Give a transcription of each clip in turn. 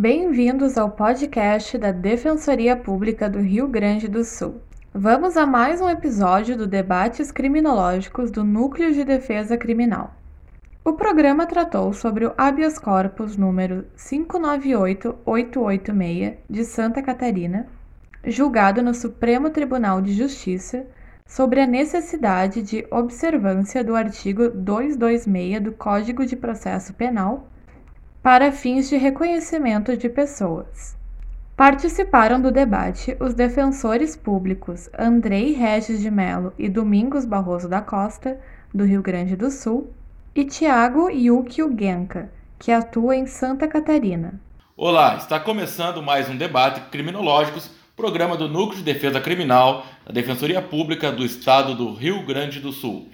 Bem-vindos ao podcast da Defensoria Pública do Rio Grande do Sul. Vamos a mais um episódio do Debates Criminológicos do Núcleo de Defesa Criminal. O programa tratou sobre o habeas corpus número 598886 de Santa Catarina, julgado no Supremo Tribunal de Justiça, sobre a necessidade de observância do artigo 226 do Código de Processo Penal para fins de reconhecimento de pessoas. Participaram do debate os defensores públicos Andrei Regis de Melo e Domingos Barroso da Costa, do Rio Grande do Sul, e Tiago Yukio Genka, que atua em Santa Catarina. Olá, está começando mais um debate criminológicos, programa do Núcleo de Defesa Criminal da Defensoria Pública do Estado do Rio Grande do Sul.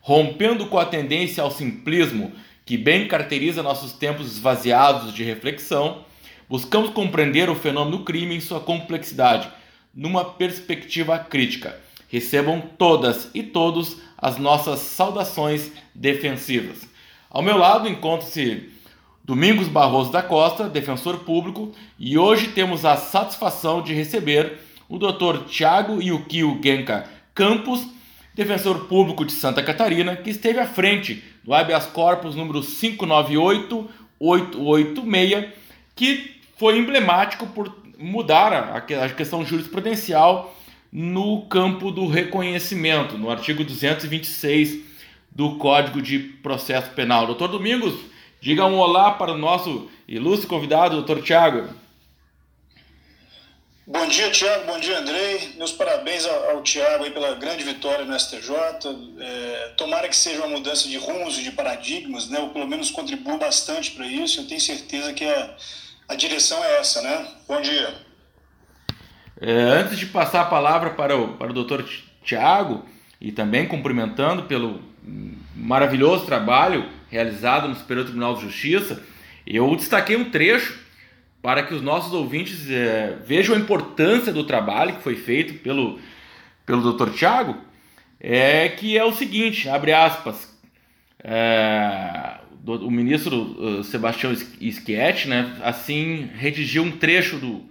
Rompendo com a tendência ao simplismo que bem caracteriza nossos tempos esvaziados de reflexão, buscamos compreender o fenômeno crime em sua complexidade, numa perspectiva crítica. Recebam todas e todos as nossas saudações defensivas. Ao meu lado encontra-se Domingos Barroso da Costa, defensor público, e hoje temos a satisfação de receber o Dr. Tiago Yukio Genka Campos, defensor público de Santa Catarina, que esteve à frente do habeas corpus número 598886, que foi emblemático por mudar a questão jurisprudencial no campo do reconhecimento, no artigo 226 do Código de Processo Penal. Doutor Domingos, diga um olá para o nosso ilustre convidado, doutor Tiago. Bom dia, Tiago. Bom dia, Andrei. Meus parabéns ao, ao Tiago pela grande vitória no STJ. É, tomara que seja uma mudança de rumos e de paradigmas, né? ou pelo menos contribua bastante para isso. Eu tenho certeza que a, a direção é essa, né? Bom dia. É, antes de passar a palavra para o, para o doutor Tiago, e também cumprimentando pelo maravilhoso trabalho realizado no Superior Tribunal de Justiça, eu destaquei um trecho para que os nossos ouvintes é, vejam a importância do trabalho que foi feito pelo, pelo Dr. Tiago, é que é o seguinte, abre aspas, é, o ministro uh, Sebastião Schietti, né, assim, redigiu um trecho do,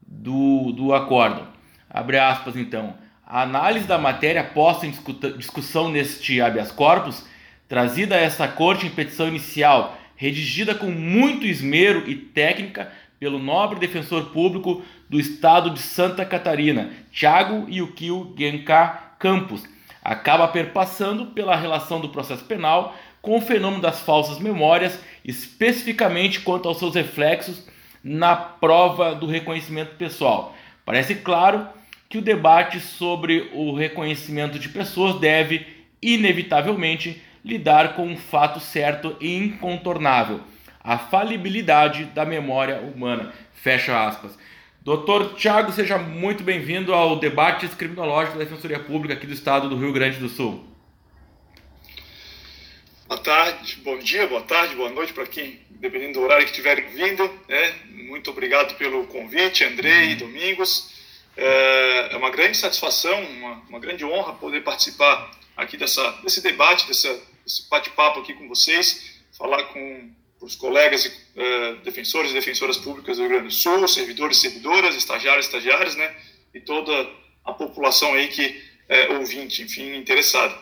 do, do acordo, abre aspas então, a análise da matéria posta em discussão neste habeas corpus, trazida a essa corte em petição inicial redigida com muito esmero e técnica pelo nobre defensor público do estado de Santa Catarina, Tiago Yukio Genka Campos, acaba perpassando pela relação do processo penal com o fenômeno das falsas memórias, especificamente quanto aos seus reflexos na prova do reconhecimento pessoal. Parece claro que o debate sobre o reconhecimento de pessoas deve, inevitavelmente, lidar com um fato certo e incontornável: a falibilidade da memória humana. Fecha aspas. Doutor Tiago, seja muito bem-vindo ao debate criminológico da Defensoria Pública aqui do estado do Rio Grande do Sul. Boa tarde, bom dia, boa tarde, boa noite para quem, dependendo do horário que estiverem vindo. Né? Muito obrigado pelo convite, Andrei, uhum. Domingos. É, é uma grande satisfação, uma, uma grande honra poder participar aqui dessa, desse debate, dessa, esse bate-papo aqui com vocês, falar com os colegas uh, defensores e defensoras públicas do Rio Grande do Sul, servidores e servidoras, estagiários e estagiárias, né, e toda a população aí que é ouvinte, enfim, interessada.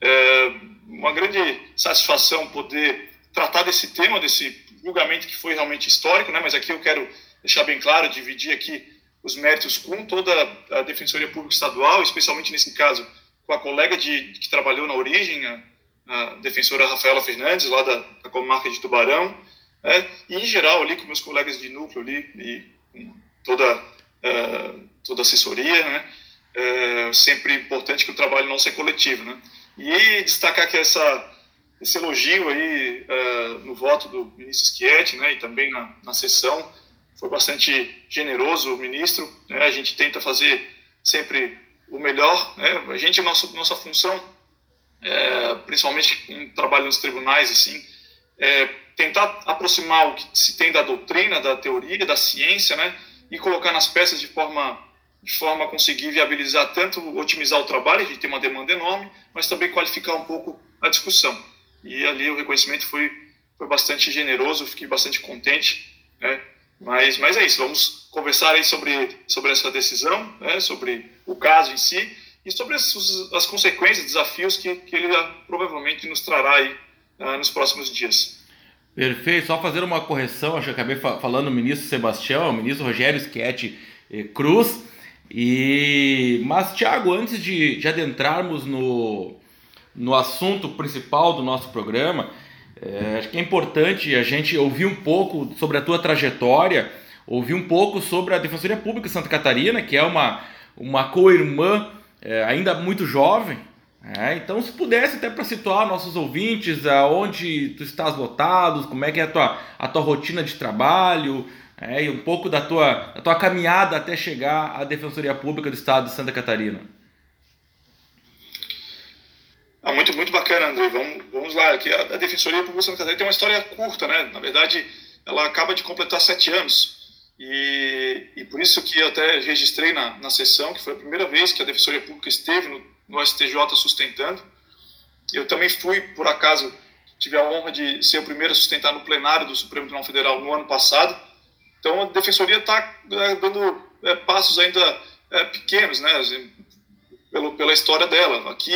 É uma grande satisfação poder tratar desse tema, desse julgamento que foi realmente histórico, né, mas aqui eu quero deixar bem claro, dividir aqui os méritos com toda a Defensoria Pública Estadual, especialmente nesse caso com a colega de, que trabalhou na origem, a a defensora Rafaela Fernandes, lá da, da comarca de Tubarão, né? e em geral ali com meus colegas de núcleo ali, e com toda, uh, toda assessoria, né? Uh, sempre importante que o trabalho não seja coletivo, né? E destacar que essa, esse elogio aí uh, no voto do ministro Schietti, né, e também na, na sessão, foi bastante generoso o ministro, né? A gente tenta fazer sempre o melhor, né? A gente, nossa, nossa função é, principalmente em trabalho nos tribunais, assim, é, tentar aproximar o que se tem da doutrina, da teoria, da ciência, né, e colocar nas peças de forma de forma a conseguir viabilizar tanto otimizar o trabalho, a gente tem uma demanda enorme, mas também qualificar um pouco a discussão. E ali o reconhecimento foi foi bastante generoso, fiquei bastante contente, né, Mas, mas é isso, vamos conversar aí sobre, sobre essa decisão, né, sobre o caso em si e sobre as, as consequências, desafios que, que ele provavelmente nos trará aí uh, nos próximos dias. Perfeito, só fazer uma correção, acho que acabei falando o ministro Sebastião, o ministro Rogério Schetti eh, Cruz. E mas Thiago, antes de, de adentrarmos no, no assunto principal do nosso programa, é, acho que é importante a gente ouvir um pouco sobre a tua trajetória, ouvir um pouco sobre a Defensoria Pública Santa Catarina, que é uma, uma co-irmã é, ainda muito jovem. É, então, se pudesse até para situar nossos ouvintes, aonde tu estás lotado, como é que é a tua, a tua rotina de trabalho, é, e um pouco da tua, da tua caminhada até chegar à Defensoria Pública do Estado de Santa Catarina. Ah, muito, muito bacana, André. Vamos, vamos lá. Aqui, a, a Defensoria Pública de Santa Catarina tem uma história curta, né? Na verdade, ela acaba de completar sete anos. E, e por isso que até registrei na, na sessão, que foi a primeira vez que a Defensoria Pública esteve no, no STJ sustentando. Eu também fui, por acaso, tive a honra de ser o primeiro a sustentar no plenário do Supremo Tribunal Federal no ano passado. Então, a Defensoria está é, dando é, passos ainda é, pequenos, né? Assim, pelo, pela história dela. Aqui,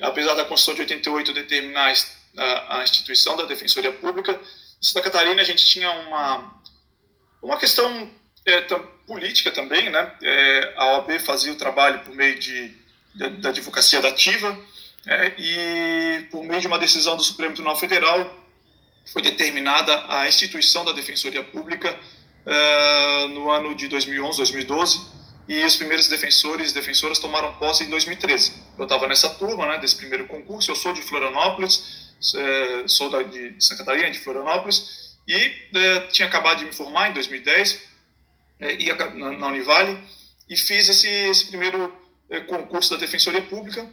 apesar da Constituição de 88 determinar a, a instituição da Defensoria Pública, em Santa Catarina a gente tinha uma, uma questão é, política também, né? É, a OAB fazia o trabalho por meio de, de da advocacia dativa é, e por meio de uma decisão do Supremo Tribunal Federal foi determinada a instituição da Defensoria Pública uh, no ano de 2011, 2012 e os primeiros defensores e defensoras tomaram posse em 2013. Eu estava nessa turma, né, desse primeiro concurso, eu sou de Florianópolis, é, sou da, de Santa Catarina, de Florianópolis, e é, tinha acabado de me formar em 2010, é, ia na, na Univale, e fiz esse, esse primeiro é, concurso da Defensoria Pública.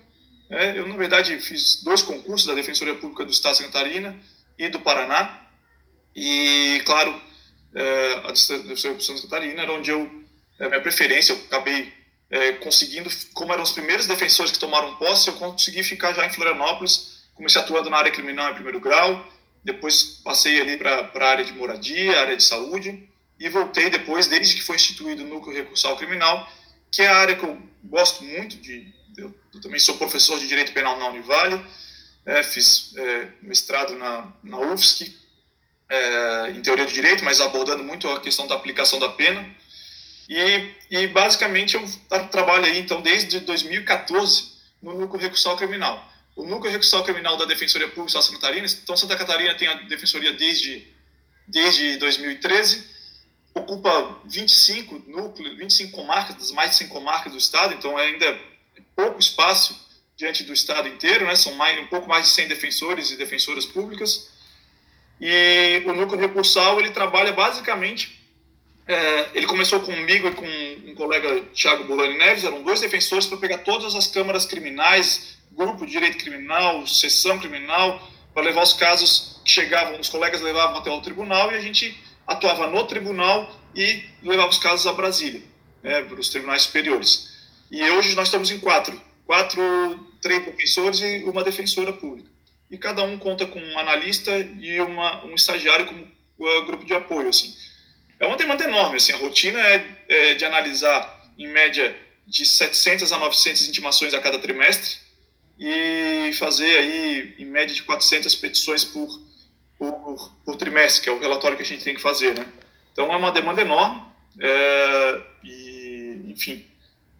É, eu, na verdade, fiz dois concursos da Defensoria Pública do Estado de Santa Catarina e do Paraná, e, claro, é, a Defensoria de Santa Catarina era onde eu é, minha preferência, eu acabei conseguindo, como eram os primeiros defensores que tomaram posse, eu consegui ficar já em Florianópolis, comecei atuando na área criminal em primeiro grau, depois passei ali para a área de moradia, área de saúde, e voltei depois, desde que foi instituído o núcleo recursal criminal, que é a área que eu gosto muito de. Eu, eu também sou professor de direito penal na Univale, é, fiz é, mestrado na, na UFSC, é, em teoria do direito, mas abordando muito a questão da aplicação da pena. E, e basicamente eu trabalho aí, então, desde 2014 no núcleo recursal criminal. O núcleo recursal criminal da Defensoria Pública de Santa Catarina, então Santa Catarina tem a defensoria desde, desde 2013, ocupa 25 núcleos, 25 comarcas, das mais de 100 comarcas do estado, então é ainda pouco espaço diante do estado inteiro, né? São mais, um pouco mais de 100 defensores e defensoras públicas. E o núcleo recursal ele trabalha basicamente é, ele começou comigo e com um colega, Thiago Bolani Neves, eram dois defensores para pegar todas as câmaras criminais, grupo de direito criminal, sessão criminal, para levar os casos que chegavam, os colegas levavam até o tribunal e a gente atuava no tribunal e levava os casos a Brasília, né, para os tribunais superiores. E hoje nós estamos em quatro, quatro, três defensores e uma defensora pública. E cada um conta com um analista e uma, um estagiário como uh, grupo de apoio, assim. É uma demanda enorme. Assim, a rotina é, é de analisar, em média, de 700 a 900 intimações a cada trimestre e fazer aí, em média, de 400 petições por, por, por trimestre, que é o relatório que a gente tem que fazer. Né? Então, é uma demanda enorme é, e, enfim,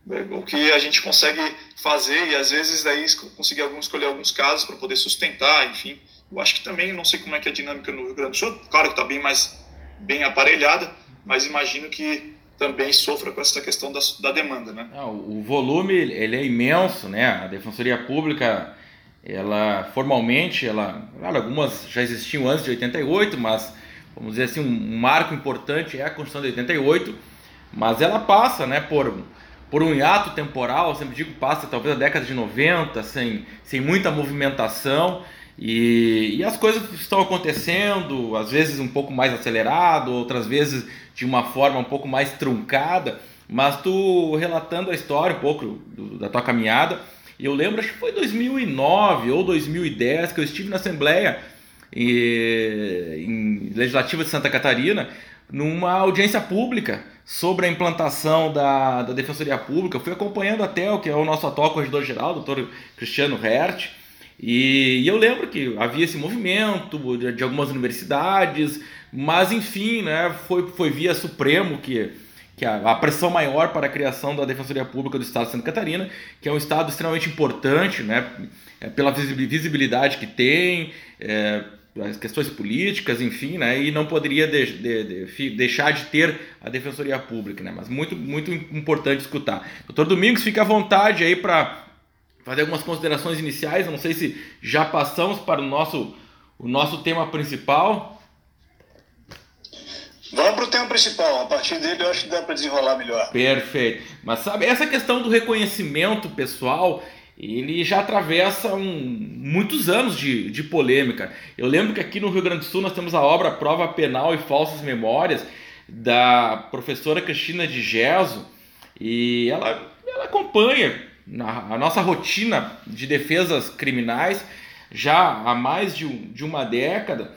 é, o que a gente consegue fazer e, às vezes, daí conseguir alguns, escolher alguns casos para poder sustentar, enfim. Eu acho que também, não sei como é que é a dinâmica no Rio Grande do Sul, claro que está bem mais bem aparelhada, mas imagino que também sofra com essa questão da, da demanda, né? o volume ele é imenso, né? A Defensoria Pública, ela formalmente, ela, claro, algumas já existiam antes de 88, mas vamos dizer assim, um marco importante é a Constituição de 88, mas ela passa, né, por por um hiato temporal, eu sempre digo, passa talvez a década de 90, sem, sem muita movimentação, e, e, as coisas estão acontecendo, às vezes um pouco mais acelerado, outras vezes de uma forma um pouco mais truncada, mas tu relatando a história um pouco do, da tua caminhada, eu lembro, acho que foi 2009 ou 2010 que eu estive na Assembleia e, em Legislativa de Santa Catarina, numa audiência pública sobre a implantação da, da Defensoria Pública. Eu fui acompanhando até o que é o nosso atual corregedor-geral, doutor Cristiano Hert, e, e, eu lembro que havia esse movimento de, de, algumas universidades, mas enfim, né, foi, foi via Supremo que, que a, a, pressão maior para a criação da Defensoria Pública do Estado de Santa Catarina, que é um estado extremamente importante, né, é, pela visibilidade que tem, é, as questões políticas, enfim, né, e não poderia de, de, de, deixar de ter a Defensoria Pública, né, mas muito, muito importante escutar. Doutor Domingos, fique à vontade aí para fazer algumas considerações iniciais, não sei se já passamos para o nosso, o nosso tema principal. Vamos para o tema principal, a partir dele eu acho que dá para desenrolar melhor. Perfeito. Mas sabe, essa questão do reconhecimento pessoal ele já atravessa um, muitos anos de, de polêmica. Eu lembro que aqui no Rio Grande do Sul nós temos a obra Prova Penal e Falsas Memórias da professora Cristina de Geso e ela, ela acompanha a nossa rotina de defesas criminais já há mais de, um, de uma década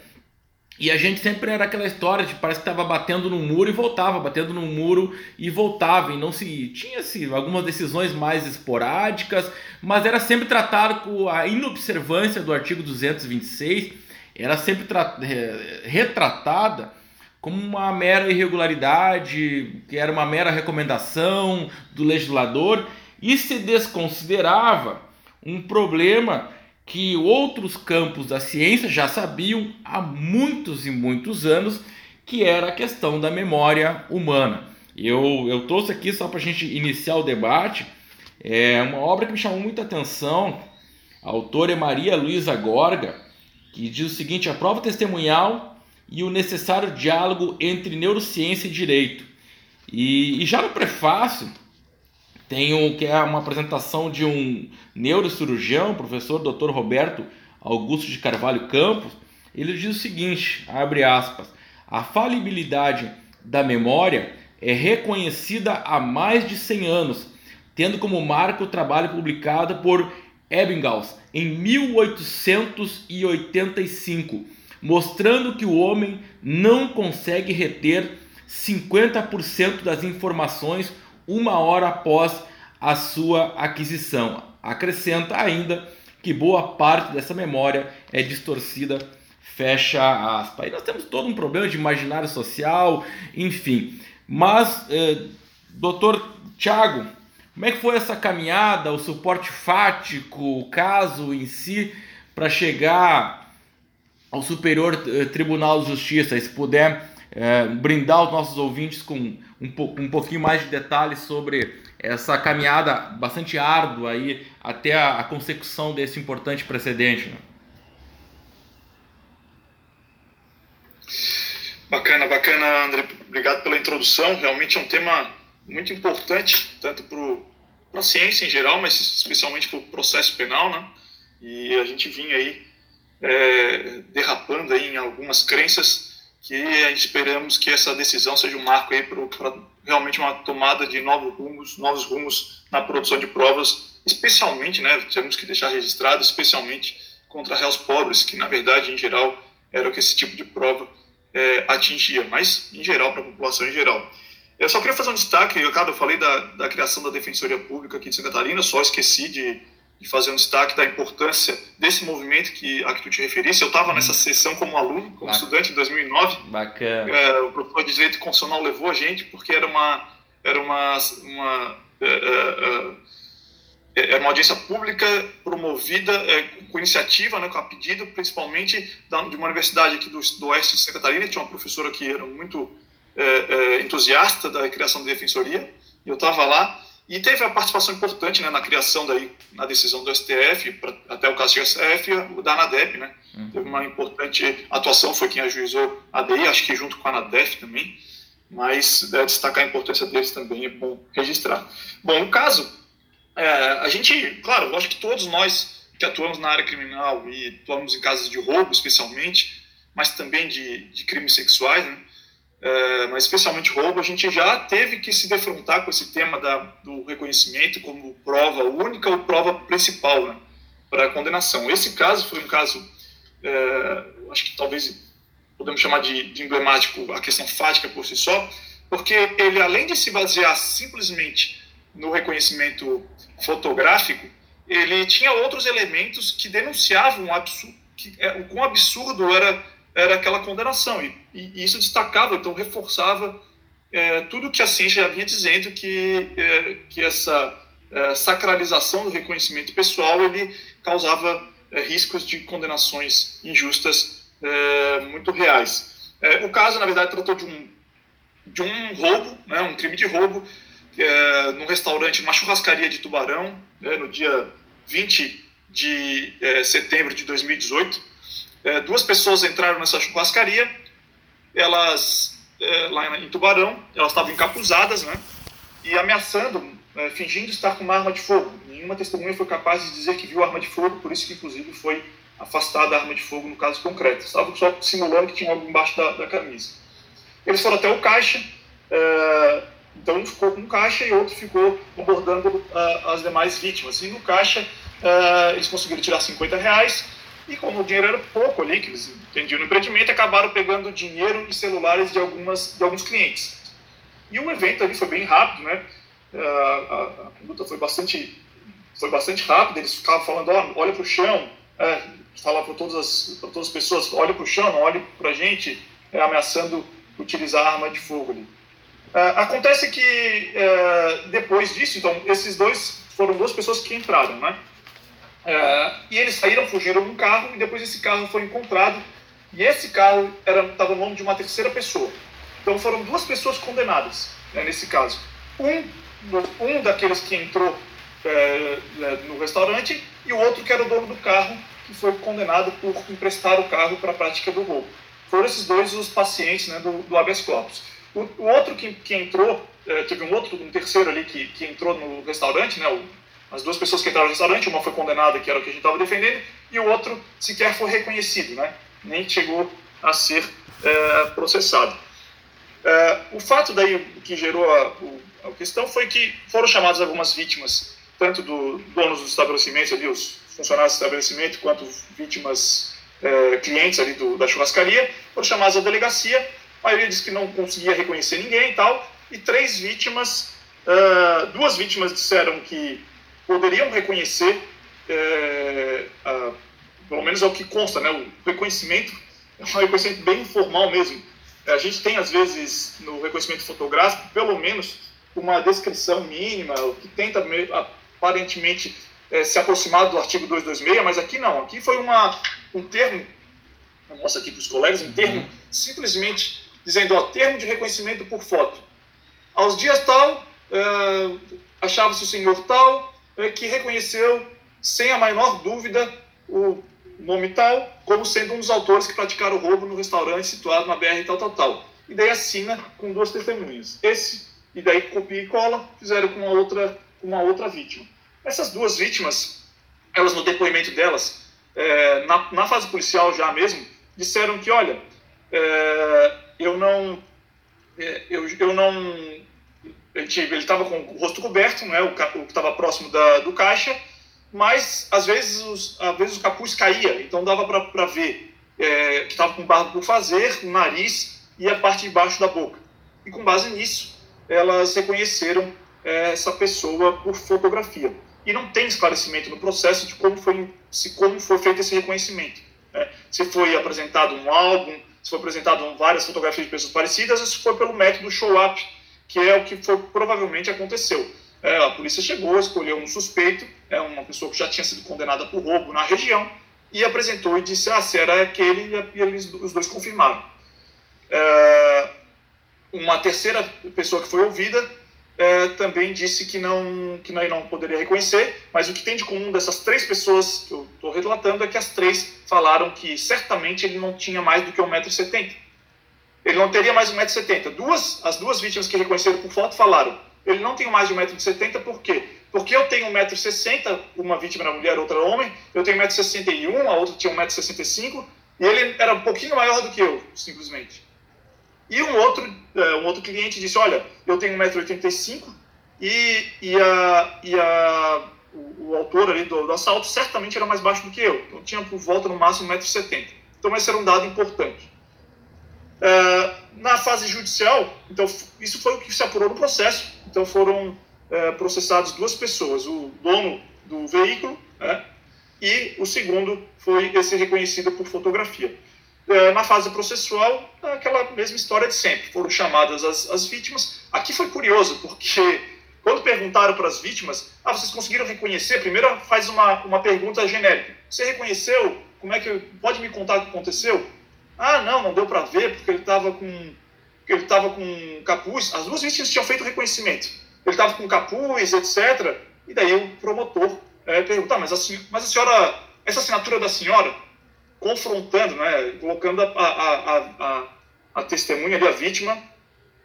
e a gente sempre era aquela história de parece que estava batendo no muro e voltava, batendo no muro e voltava. E não se. Tinha-se algumas decisões mais esporádicas, mas era sempre tratado com a inobservância do artigo 226, era sempre retratada como uma mera irregularidade, que era uma mera recomendação do legislador, e se desconsiderava um problema que outros campos da ciência já sabiam há muitos e muitos anos, que era a questão da memória humana. Eu, eu trouxe aqui só para a gente iniciar o debate, é uma obra que me chamou muita atenção, a autora é Maria Luísa Gorga, que diz o seguinte, a prova testemunhal e o necessário diálogo entre neurociência e direito. E, e já no prefácio, tem um, que é uma apresentação de um neurocirurgião, professor Dr. Roberto Augusto de Carvalho Campos. Ele diz o seguinte, abre aspas, a falibilidade da memória é reconhecida há mais de 100 anos, tendo como marco o trabalho publicado por Ebbinghaus em 1885, mostrando que o homem não consegue reter 50% das informações uma hora após a sua aquisição. Acrescenta ainda que boa parte dessa memória é distorcida, fecha aspas. Aí nós temos todo um problema de imaginário social, enfim. Mas, eh, doutor Tiago, como é que foi essa caminhada, o suporte fático, o caso em si, para chegar ao Superior eh, Tribunal de Justiça? Se puder eh, brindar os nossos ouvintes com um, po um pouquinho mais de detalhes sobre essa caminhada bastante árdua aí até a, a consecução desse importante precedente. Né? Bacana, bacana, André. Obrigado pela introdução. Realmente é um tema muito importante, tanto para a ciência em geral, mas especialmente para o processo penal, né? E a gente vinha aí é, derrapando aí em algumas crenças que esperamos que essa decisão seja um marco aí para realmente uma tomada de novos rumos, novos rumos na produção de provas, especialmente, né, temos que deixar registrado, especialmente contra réus pobres, que na verdade, em geral, era o que esse tipo de prova é, atingia, mas em geral, para a população em geral. Eu só queria fazer um destaque, cara, eu falei da, da criação da Defensoria Pública aqui de Santa Catarina, só esqueci de de fazer um destaque da importância desse movimento que a que tu te referisse. Eu estava nessa sessão como aluno, como Bacana. estudante em 2009. Bacana. É, o professor de Direito Constitucional levou a gente porque era uma era uma, uma é, é, é era uma audiência pública promovida é, com iniciativa, né, com a pedido principalmente da, de uma universidade aqui do, do oeste de Santa Catarina, tinha uma professora que era muito é, entusiasta da criação da defensoria, e eu estava lá e teve a participação importante né, na criação, daí, na decisão do STF, pra, até o caso de SF, da ANADEP. Né? Uhum. Teve uma importante atuação, foi quem ajuizou a DI, acho que junto com a ANADEF também, mas é, destacar a importância deles também é bom registrar. Bom, no caso, é, a gente, claro, acho que todos nós que atuamos na área criminal e atuamos em casos de roubo, especialmente, mas também de, de crimes sexuais, né? É, mas especialmente roubo, a gente já teve que se defrontar com esse tema da, do reconhecimento como prova única ou prova principal né, para a condenação. Esse caso foi um caso, é, acho que talvez podemos chamar de, de emblemático a questão fática por si só, porque ele, além de se basear simplesmente no reconhecimento fotográfico, ele tinha outros elementos que denunciavam o, que, é, o quão absurdo era, era aquela condenação. E, e isso destacava, então reforçava é, tudo que a ciência já vinha dizendo, que, é, que essa é, sacralização do reconhecimento pessoal ele causava é, riscos de condenações injustas é, muito reais. o caso, na verdade, tratou de um, de um roubo, né, um crime de roubo, é, num restaurante, numa churrascaria de Tubarão, né, no dia 20 de é, setembro de 2018. É, duas pessoas entraram nessa churrascaria, elas, é, lá em Tubarão, elas estavam encapuzadas, né, e ameaçando, é, fingindo estar com uma arma de fogo. Nenhuma testemunha foi capaz de dizer que viu arma de fogo, por isso que, inclusive, foi afastada a arma de fogo no caso concreto. Estavam só simulando que tinha algo embaixo da, da camisa. Eles foram até o caixa, é, então um ficou com um caixa e outro ficou abordando uh, as demais vítimas. E no caixa uh, eles conseguiram tirar 50 reais e como o dinheiro era pouco ali, que eles entendiam no empreendimento, acabaram pegando dinheiro e celulares de, algumas, de alguns clientes. E o evento ali foi bem rápido, né? Uh, a, a luta foi bastante, foi bastante rápida, eles ficavam falando, oh, olha para o chão, é, falar para todas, as, todas as pessoas, olha para o chão, não olhe para a gente, é, ameaçando utilizar arma de fogo ali. Uh, acontece que uh, depois disso, então, esses dois foram duas pessoas que entraram, né? Uh, e eles saíram, fugiram num carro e depois esse carro foi encontrado e esse carro estava no nome de uma terceira pessoa. Então foram duas pessoas condenadas né, nesse caso. Um, um daqueles que entrou né, no restaurante e o outro que era o dono do carro que foi condenado por emprestar o carro para a prática do roubo. Foram esses dois os pacientes né, do, do habeas corpus. O, o outro que, que entrou, é, teve um outro, um terceiro ali que, que entrou no restaurante, né? O, as duas pessoas que entraram no restaurante, uma foi condenada, que era o que a gente estava defendendo, e o outro sequer foi reconhecido, né? Nem chegou a ser é, processado. É, o fato daí que gerou a, a, questão foi que foram chamadas algumas vítimas, tanto do donos dos estabelecimentos ali, os funcionários do estabelecimento, quanto vítimas é, clientes ali do, da churrascaria, foram chamadas à delegacia a maioria disse que não conseguia reconhecer ninguém e tal, e três vítimas, uh, duas vítimas disseram que poderiam reconhecer, uh, uh, pelo menos é o que consta, né, o reconhecimento é um reconhecimento bem informal mesmo. A gente tem, às vezes, no reconhecimento fotográfico, pelo menos uma descrição mínima, que tenta aparentemente é, se aproximar do artigo 226, mas aqui não. Aqui foi uma, um termo, eu mostro aqui para os colegas, um termo uhum. simplesmente dizendo, ó, termo de reconhecimento por foto. Aos dias tal, uh, achava-se o senhor tal, uh, que reconheceu, sem a menor dúvida, o nome tal, como sendo um dos autores que praticaram o roubo no restaurante situado na BR tal, tal, tal. E daí assina com duas testemunhas. Esse, e daí copia e cola, fizeram com uma outra, com uma outra vítima. Essas duas vítimas, elas no depoimento delas, é, na, na fase policial já mesmo, disseram que, olha, é, eu não. É, eu, eu não. Ele estava com o rosto coberto, né, o, que estava próximo da, do caixa, mas às vezes, os, às vezes o capuz caía, então dava para ver é, que estava com barba por fazer, o nariz e a parte de baixo da boca. E com base nisso, elas reconheceram é, essa pessoa por fotografia. E não tem esclarecimento no processo de como foi, se, como foi feito esse reconhecimento. Né? Se foi apresentado um álbum, se foi apresentado várias fotografias de pessoas parecidas, ou se foi pelo método show-up, que é o que foi, provavelmente aconteceu. É, a polícia chegou, escolheu um suspeito, é uma pessoa que já tinha sido condenada por roubo na região, e apresentou e disse, ah, se era aquele, e eles, os dois confirmaram. É, uma terceira pessoa que foi ouvida é, também disse que não, que não, não poderia reconhecer, mas o que tem de comum dessas três pessoas que eu estou relatando é que as três falaram que certamente ele não tinha mais do que 1,70m. Ele não teria mais 1,70m. Duas, as duas vítimas que reconheceram por foto falaram, ele não tem mais de 1,70m, por quê? Porque eu tenho 1,60m, uma vítima era mulher, outra homem, eu tenho 1,61m, a outra tinha 1,65m, e ele era um pouquinho maior do que eu, simplesmente. E um outro, é, um outro cliente disse, olha, eu tenho 1,85m e, e, a, e a, o, o autor ali do, do, assalto certamente era mais baixo do que eu. Então tinha por volta no máximo 1,70m. Então esse era um dado importante. Uh, na fase judicial, então isso foi o que se apurou no processo. Então foram uh, processadas duas pessoas, o dono do veículo né, e o segundo foi esse reconhecido por fotografia. Uh, na fase processual, aquela mesma história de sempre. Foram chamadas as, as vítimas. Aqui foi curioso, porque quando perguntaram para as vítimas, ah, vocês conseguiram reconhecer? Primeiro faz uma, uma pergunta genérica. Você reconheceu? Como é que pode me contar o que aconteceu? Ah, não, não deu para ver porque ele estava com ele estava com capuz. As duas vítimas tinham feito reconhecimento. Ele estava com capuz, etc. E daí o promotor é, pergunta, ah, mas, a, mas a senhora, essa assinatura da senhora, confrontando, né, colocando a, a, a, a testemunha a vítima,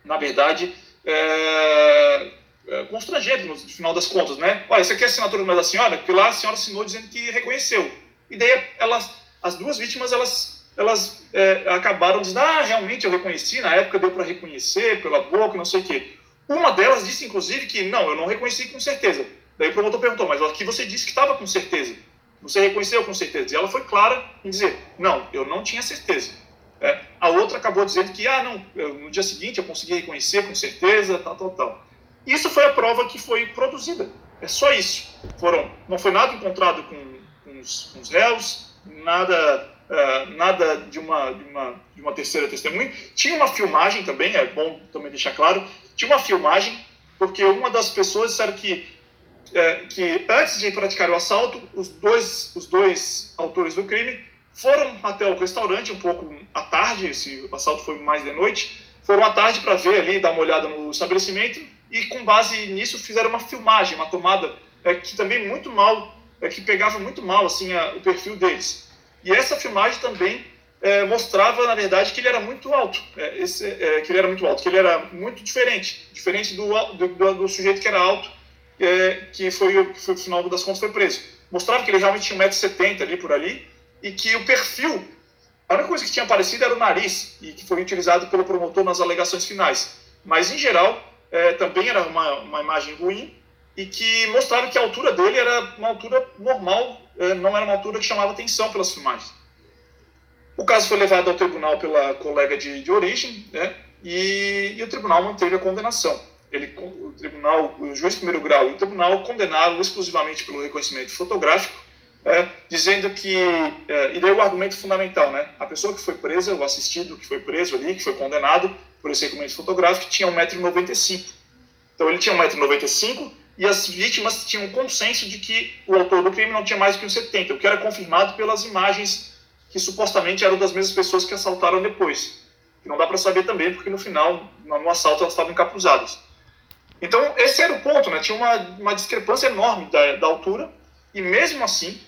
na verdade, é, é, constrangendo no final das contas, né? Olha, isso aqui é a assinatura da senhora, porque lá a senhora assinou dizendo que reconheceu. E daí elas, as duas vítimas, elas elas é, acabaram dizendo, ah, realmente eu reconheci, na época deu para reconhecer pela boca, não sei o quê. Uma delas disse, inclusive, que não, eu não reconheci com certeza. Daí o promotor perguntou, mas aqui você disse que estava com certeza. Você reconheceu com certeza. E ela foi clara em dizer, não, eu não tinha certeza. É, a outra acabou dizendo que, ah, não, eu, no dia seguinte eu consegui reconhecer com certeza, tal, tal, tal. Isso foi a prova que foi produzida. É só isso. Foram, não foi nada encontrado com, com, os, com os réus, nada Uh, nada de uma, de, uma, de uma terceira testemunha. Tinha uma filmagem também, é bom também deixar claro, tinha uma filmagem, porque uma das pessoas disseram que, é, que antes de praticar o assalto, os dois, os dois autores do crime foram até o restaurante um pouco à tarde, esse assalto foi mais de noite, foram à tarde para ver ali, dar uma olhada no estabelecimento, e com base nisso fizeram uma filmagem, uma tomada é, que também muito mal, é, que pegava muito mal assim, a, o perfil deles. E essa filmagem também é, mostrava, na verdade, que ele era muito alto, é, esse, é, que ele era muito alto, que ele era muito diferente, diferente do, do, do sujeito que era alto, é, que foi, foi, no final das contas, foi preso. Mostrava que ele realmente tinha 1,70m ali por ali, e que o perfil, a única coisa que tinha aparecido era o nariz, e que foi utilizado pelo promotor nas alegações finais. Mas, em geral, é, também era uma, uma imagem ruim, e que mostrava que a altura dele era uma altura normal é, não era uma altura que chamava atenção pelas filmagens. O caso foi levado ao tribunal pela colega de, de origem, né, e, e, o tribunal manteve a condenação. Ele, o tribunal, o juiz de primeiro grau e o tribunal condenaram exclusivamente pelo reconhecimento fotográfico, é, dizendo que, é, e daí o argumento fundamental, né, a pessoa que foi presa, o assistido que foi preso ali, que foi condenado por esse reconhecimento fotográfico, tinha 1,95m. Então ele tinha 1,95m, e as vítimas tinham consenso de que o autor do crime não tinha mais que 1,70, o que era confirmado pelas imagens que supostamente eram das mesmas pessoas que assaltaram depois. Que não dá para saber também, porque no final, no assalto, elas estavam encapuzadas. Então, esse era o ponto, né? tinha uma, uma discrepância enorme da, da altura, e mesmo assim,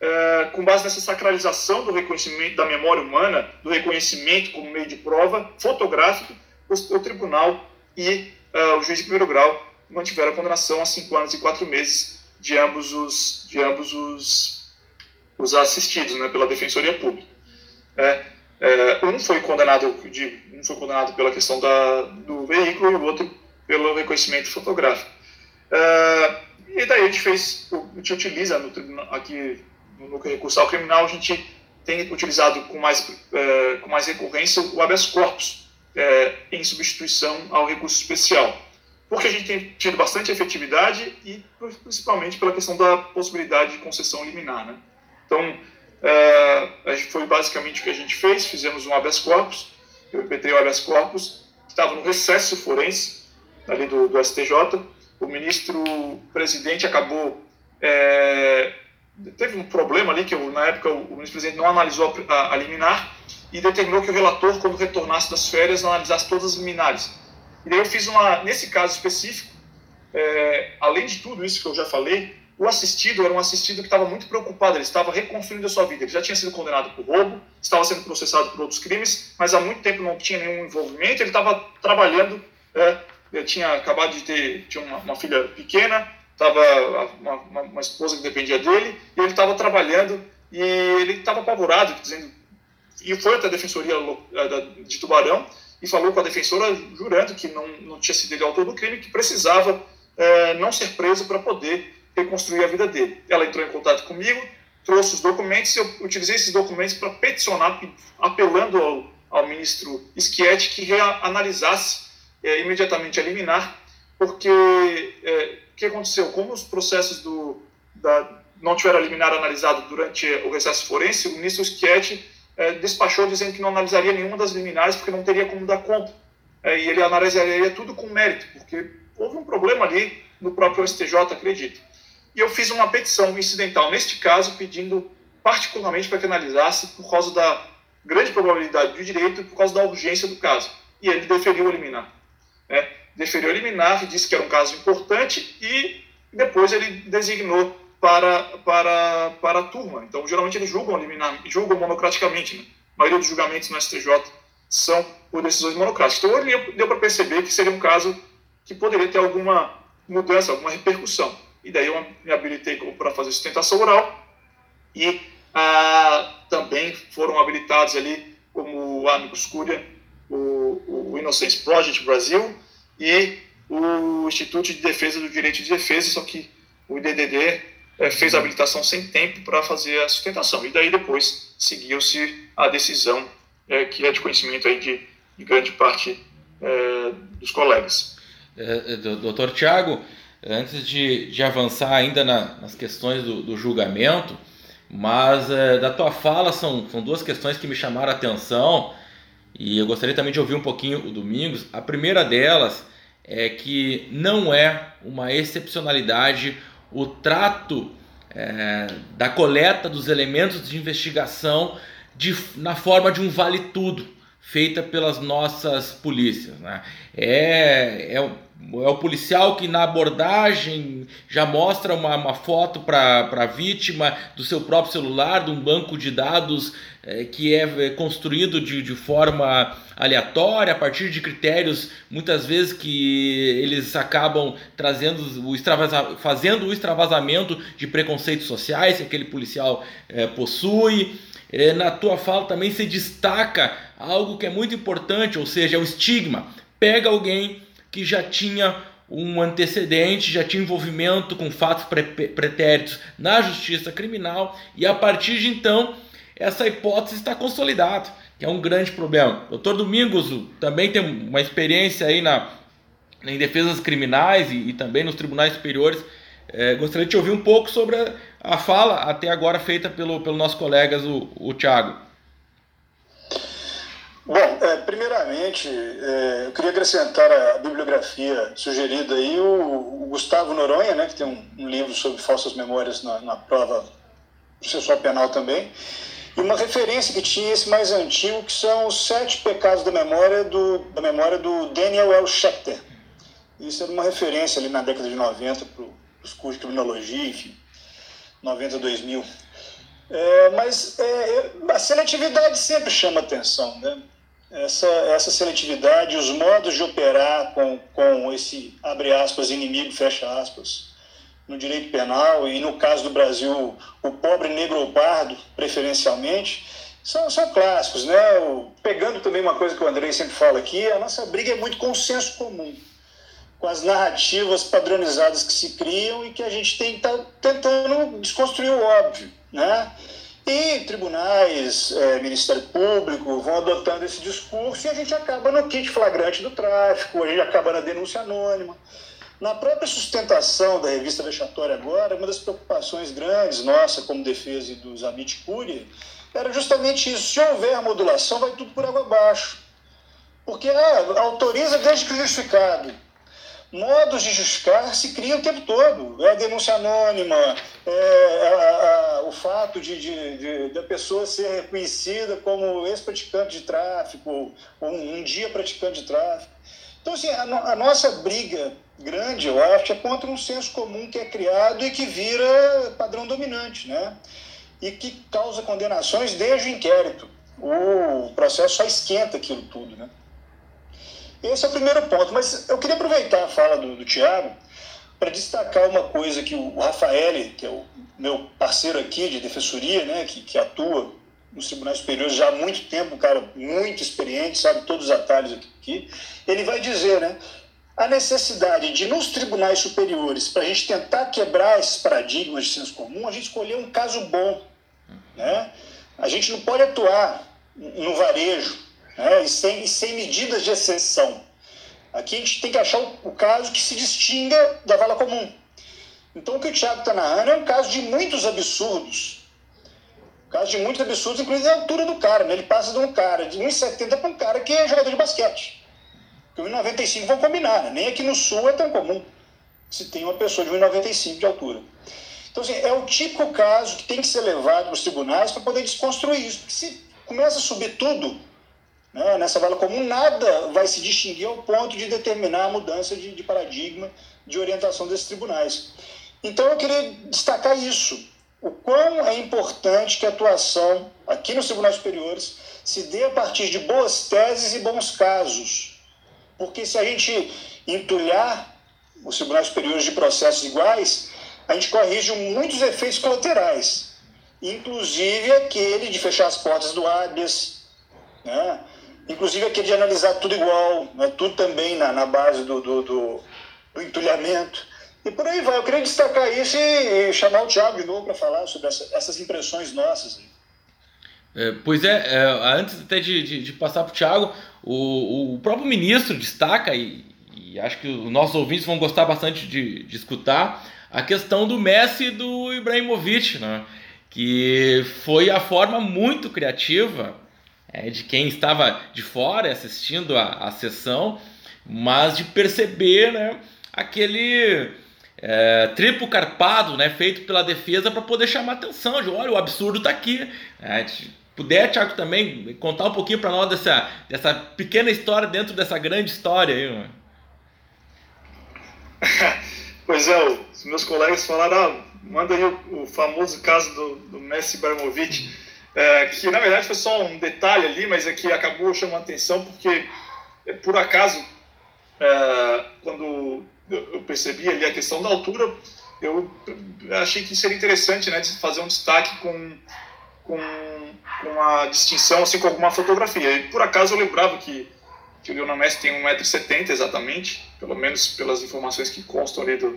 é, com base nessa sacralização do reconhecimento da memória humana, do reconhecimento como meio de prova fotográfico, o, o tribunal e é, o juiz de primeiro grau mantiveram a condenação a cinco anos e quatro meses de ambos os, de ambos os, os assistidos né, pela Defensoria Pública. É, é, um foi condenado de, um foi condenado pela questão da, do veículo e o outro pelo reconhecimento fotográfico. É, e daí a gente fez, a gente utiliza no aqui no núcleo recursal criminal, a gente tem utilizado com mais, é, com mais recorrência o habeas corpus, é, em substituição ao recurso especial porque a gente tem tido bastante efetividade e principalmente pela questão da possibilidade de concessão liminar. Né? Então, é, foi basicamente o que a gente fez, fizemos um habeas corpus, eu repetei o habeas corpus, estava no recesso forense ali do, do STJ, o ministro presidente acabou é, teve um problema ali que eu, na época o ministro presidente não analisou a, a, liminar e determinou que o relator quando retornasse das férias analisasse todas as liminares eu fiz uma, nesse caso específico, é, além de tudo isso que eu já falei, o assistido era um assistido que estava muito preocupado, ele estava reconstruindo a sua vida. Ele já tinha sido condenado por roubo, estava sendo processado por outros crimes, mas há muito tempo não tinha nenhum envolvimento. Ele estava trabalhando, é, tinha acabado de ter tinha uma, uma filha pequena, estava uma, uma, uma, esposa que dependia dele, e ele estava trabalhando e ele estava apavorado, dizendo e foi até a defensoria de Tubarão e falou com a defensora jurando que não, não tinha sido ele autor do crime, que precisava é, não ser preso para poder reconstruir a vida dele. Ela entrou em contato comigo, trouxe os documentos, e eu utilizei esses documentos para peticionar, apelando ao, ao ministro Schietti que reanalisasse é, imediatamente a liminar, porque é, o que aconteceu? Como os processos do, da, não tiveram a liminar analisado durante o recesso forense, o ministro Schietti é, despachou dizendo que não analisaria nenhuma das liminares porque não teria como dar conta. É, e ele analisaria tudo com mérito, porque houve um problema ali no próprio STJ, acredito. E eu fiz uma petição incidental, neste caso, pedindo particularmente para que analisasse por causa da grande probabilidade do direito e por causa da urgência do caso. E ele deferiu eliminar. Né? Deferiu eliminar, disse que era um caso importante e depois ele designou para, para, para a turma. Então, geralmente eles julgam eliminar, julgam monocraticamente. Né? A maioria dos julgamentos no STJ são por decisões monocráticas. Então, ele deu para perceber que seria um caso que poderia ter alguma mudança, alguma repercussão. E daí eu me habilitei para fazer sustentação oral e ah, também foram habilitados ali como o Amicus Curia, o, o Innocence Project Brasil e o Instituto de Defesa do Direito de Defesa, só que o IDDD é, fez a habilitação sem tempo para fazer a sustentação. E daí depois seguiu-se a decisão é, que é de conhecimento aí de, de grande parte é, dos colegas. É, doutor Tiago, antes de, de avançar ainda na, nas questões do, do julgamento, mas é, da tua fala são, são duas questões que me chamaram a atenção e eu gostaria também de ouvir um pouquinho o Domingos. A primeira delas é que não é uma excepcionalidade o trato é, da coleta dos elementos de investigação de, na forma de um vale-tudo feita pelas nossas polícias. Né? É, é, é o policial que na abordagem já mostra uma, uma foto para a vítima do seu próprio celular, de um banco de dados é, que é, é construído de, de forma aleatória, a partir de critérios muitas vezes que eles acabam trazendo o fazendo o extravasamento de preconceitos sociais que aquele policial é, possui. É, na tua fala também se destaca algo que é muito importante, ou seja, é o estigma. Pega alguém que já tinha um antecedente, já tinha envolvimento com fatos pretéritos na justiça criminal e a partir de então essa hipótese está consolidada, que é um grande problema. Doutor Domingos também tem uma experiência aí na, em defesas criminais e, e também nos tribunais superiores. É, gostaria de ouvir um pouco sobre a, a, fala até agora feita pelo, pelo nosso colega, o, o Tiago. Bom, é, primeiramente, é, eu queria acrescentar a bibliografia sugerida aí, o, o Gustavo Noronha, né, que tem um, um, livro sobre falsas memórias na, na prova processual penal também, e uma referência que tinha esse mais antigo, que são os sete pecados da memória do, da memória do Daniel L. Schechter. Isso era uma referência ali na década de 90 para os cursos de criminologia, enfim, 90, 2000. É, mas é, a seletividade sempre chama atenção, né? essa, essa seletividade, os modos de operar com, com esse, abre aspas, inimigo, fecha aspas, no direito penal, e no caso do Brasil, o pobre negro ou pardo, preferencialmente, são, são clássicos. Né? O, pegando também uma coisa que o Andrei sempre fala aqui, a nossa briga é muito com o senso comum, com as narrativas padronizadas que se criam e que a gente tem tá tentando desconstruir o óbvio. Né? E tribunais, é, Ministério Público vão adotando esse discurso e a gente acaba no kit flagrante do tráfico, a gente acaba na denúncia anônima. Na própria sustentação da revista vexatória agora, uma das preocupações grandes nossa como defesa e dos Amit Curia era justamente isso. Se houver modulação, vai tudo por água abaixo. Porque ah, autoriza desde que justificado modos de justificar se criam o tempo todo. É a denúncia anônima, é a, a, o fato de, de, de, da pessoa ser reconhecida como ex-praticante de tráfico, ou um, um, dia praticante de tráfico. Então, assim, a, a, nossa briga grande, eu acho, é contra um senso comum que é criado e que vira padrão dominante, né? E que causa condenações desde o inquérito. O processo só esquenta aquilo tudo, né? Esse é o primeiro ponto. Mas eu queria aproveitar a fala do, do Tiago para destacar uma coisa que o Rafael, que é o meu parceiro aqui de defensoria, né, que, que atua nos tribunais superiores já há muito tempo, um cara muito experiente, sabe todos os atalhos aqui, ele vai dizer, né, a necessidade de, nos tribunais superiores, para a gente tentar quebrar esses paradigmas de senso comum, a gente escolher um caso bom. Né? A gente não pode atuar no varejo, né? e, sem, e sem medidas de exceção. Aqui a gente tem que achar o, o caso que se distinga da vala comum. Então o que o Thiago está narrando é um caso de muitos absurdos. Um caso de muitos absurdos, inclusive a altura do cara. Né? Ele passa de um cara de 1,70 para um cara que é jogador de basquete. Porque 1,95 vão combinar, né? nem aqui no sul é tão comum se tem uma pessoa de 1,95 de altura. Então, assim, é o típico caso que tem que ser levado para os tribunais para poder desconstruir isso. Porque se começa a subir tudo né, nessa vala comum, nada vai se distinguir ao ponto de determinar a mudança de, de paradigma de orientação desses tribunais. Então, eu queria destacar isso. O quão é importante que a atuação aqui nos tribunais superiores se dê a partir de boas teses e bons casos. Porque se a gente entulhar os tribunais superiores de processos iguais, a gente corrige muitos efeitos colaterais, inclusive aquele de fechar as portas do habeas, né? Inclusive aquele de analisar tudo igual, né? tudo também na, na base do, do, do, do entulhamento. E por aí vai. Eu queria destacar isso e, chamar o Tiago de novo para falar sobre essa, essas impressões nossas. É, pois é, é, antes até de, de, de passar para o Tiago, o próprio ministro destaca, e, e, acho que os nossos ouvintes vão gostar bastante de, de escutar, a questão do Messi e do Ibrahimovic, né? que foi a forma muito criativa é, de quem estava de fora assistindo a, a sessão, mas de perceber né, aquele é, triplo carpado né, feito pela defesa para poder chamar atenção de olha, o absurdo está aqui. É, de, puder, Tiago, também contar um pouquinho para nós dessa, dessa pequena história dentro dessa grande história aí. Pois é, os meus colegas falaram, ah, manda aí o, o famoso caso do, do Messi Ibrahimovic, é, que na verdade foi só um detalhe ali, mas é que acabou chamando atenção porque, é, por acaso, é, quando eu percebi ali a questão da altura, eu achei que seria interessante né, de fazer um destaque com, com, com a distinção, assim, com alguma fotografia. E por acaso eu lembrava que que o Lionel Messi tem 1,70m exatamente, pelo menos pelas informações que constam ali do,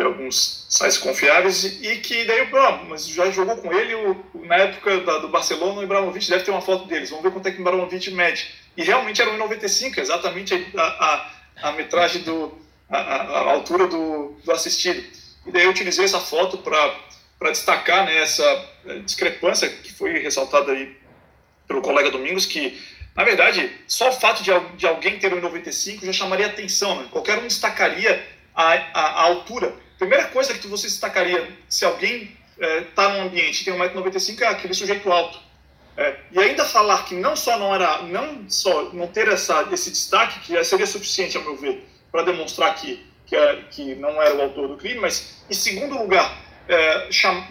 de alguns sites confiáveis, e que daí, ah, mas já jogou com ele o, na época da, do Barcelona, o Ibrahimovic deve ter uma foto deles, vamos ver quanto é que o Ibrahimovic mede. E realmente era 1,95, exatamente a, a, a metragem, do, a, a, altura do, do assistido. E daí eu utilizei essa foto para destacar né, essa eh, discrepância que foi ressaltada aí pelo colega Domingos, que na verdade, só o fato de, de alguém ter 1,95 já chamaria atenção, né? Qualquer um destacaria a, a, a, altura. Primeira coisa que você destacaria se alguém está é, num ambiente e tem 1,95m é aquele sujeito alto. É, e ainda falar que não só não era, não só não ter essa, esse destaque, que seria suficiente, a meu ver, para demonstrar que, que, é, que, não era o autor do crime, mas, em segundo lugar, é,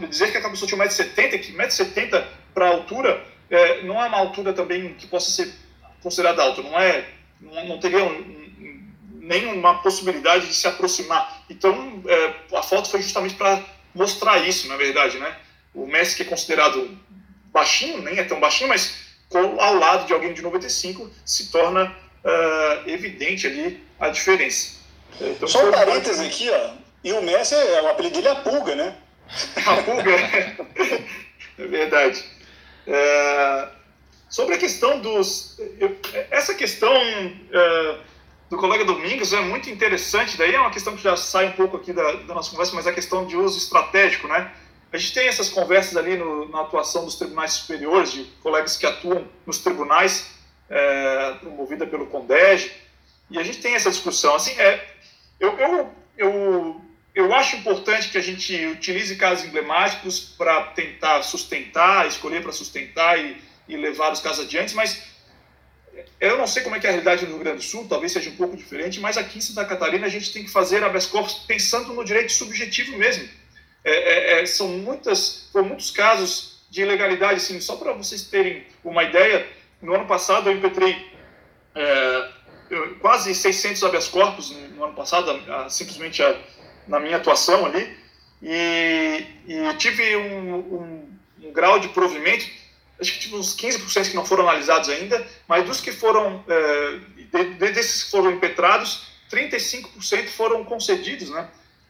dizer que a pessoa tinha 1,70m, que 1,70m para a altura é, não é uma altura também que possa ser considerada alta, não é, não, não teria um, nenhuma possibilidade de se aproximar. Então, é, a foto foi justamente para mostrar isso, na verdade, né? O Messi que é considerado baixinho, nem é tão baixinho, mas ao lado de alguém de 95 se torna uh, evidente ali a diferença. Então, Só um parênteses aqui, ó. E o Messi, é, o apelido dele é a Pulga, né? a Pulga, é verdade. É, sobre a questão dos. Essa questão é, do colega Domingos é muito interessante, daí é uma questão que já sai um pouco aqui da, da nossa conversa, mas é a questão de uso estratégico, né? A gente tem essas conversas ali no, na atuação dos tribunais superiores, de colegas que atuam nos tribunais, é, promovida pelo CONDEG, e a gente tem essa discussão. Assim, é, eu, eu, eu eu acho importante que a gente utilize casos emblemáticos para tentar sustentar, escolher para sustentar e, e, levar os casos adiante, mas eu não sei como é que é a realidade no Rio Grande do Sul, talvez seja um pouco diferente, mas aqui em Santa Catarina a gente tem que fazer habeas corpus pensando no direito subjetivo mesmo. É, é, é são muitas, foram muitos casos de ilegalidade, assim, só para vocês terem uma ideia, no ano passado eu impetrei é, quase 600 habeas corpus no, no ano passado, simplesmente a na minha atuação ali, e, e tive um, um, um, grau de provimento, acho que tive uns 15% que não foram analisados ainda, mas dos que foram, é, de, desses que foram impetrados, 35% foram concedidos, né?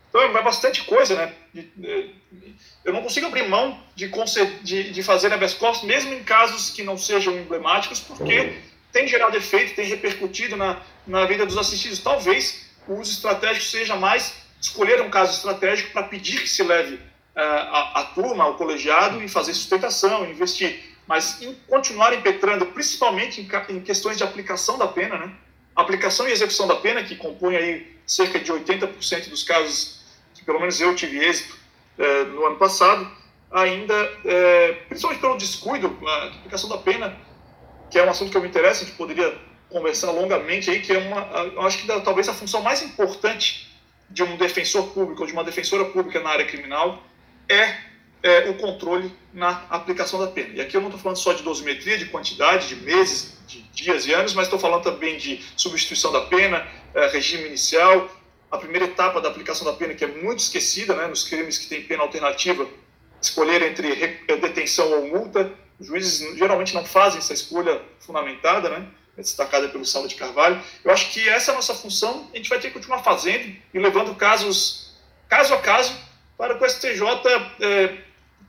Então é bastante coisa, né? Eu não consigo abrir mão de, de, de fazer habeas corpus, mesmo em casos que não sejam emblemáticos, porque tem gerado efeito, tem repercutido na, na vida dos assistidos. Talvez o uso estratégico seja mais escolher um caso estratégico para pedir que se leve uh, a, a, turma, ao colegiado, e fazer sustentação, investir. Mas em continuar impetrando, principalmente em, questões de aplicação da pena, né? aplicação e execução da pena, que compõe aí cerca de 80% dos casos que pelo menos eu tive êxito uh, no ano passado, ainda, uh, principalmente pelo descuido, a aplicação da pena, que é um assunto que eu me interessa, a gente poderia conversar longamente aí, que é uma, eu acho que talvez a função mais importante de um defensor público ou de uma defensora pública na área criminal é, é o controle na aplicação da pena. E aqui eu não estou falando só de dosimetria, de quantidade, de meses, de dias e anos, mas estou falando também de substituição da pena, é, regime inicial, a primeira etapa da aplicação da pena, que é muito esquecida né, nos crimes que têm pena alternativa, escolher entre detenção ou multa. Os juízes geralmente não fazem essa escolha fundamentada, né? destacada pelo Saulo de Carvalho. Eu acho que essa é a nossa função, a gente vai ter que continuar fazendo e levando casos, caso a caso, para que o STJ é,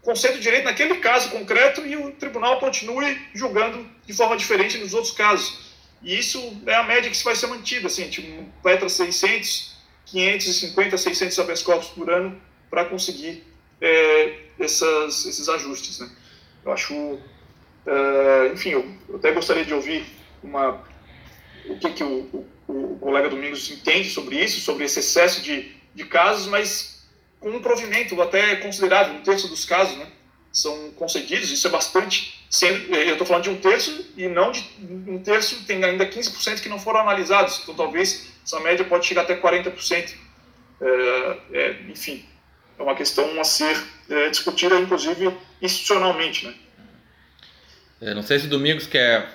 conceda o direito naquele caso concreto e o tribunal continue julgando de forma diferente nos outros casos. E isso é a média que vai ser mantida, assim, a gente vai para 600, 550, 600 habeas corpus por ano para conseguir é, essas, esses ajustes. Né? Eu acho, é, enfim, eu, eu até gostaria de ouvir uma, o que, que o, o, o, colega Domingos entende sobre isso, sobre esse excesso de, de casos, mas com um provimento até considerável, um terço dos casos né, são concedidos, isso é bastante. Sendo, eu estou falando de um terço e não de um terço, tem ainda 15% que não foram analisados, então talvez essa média pode chegar até 40%. É, é, enfim, é uma questão a ser é, discutida, inclusive, institucionalmente. Né? Eu não sei se Domingos quer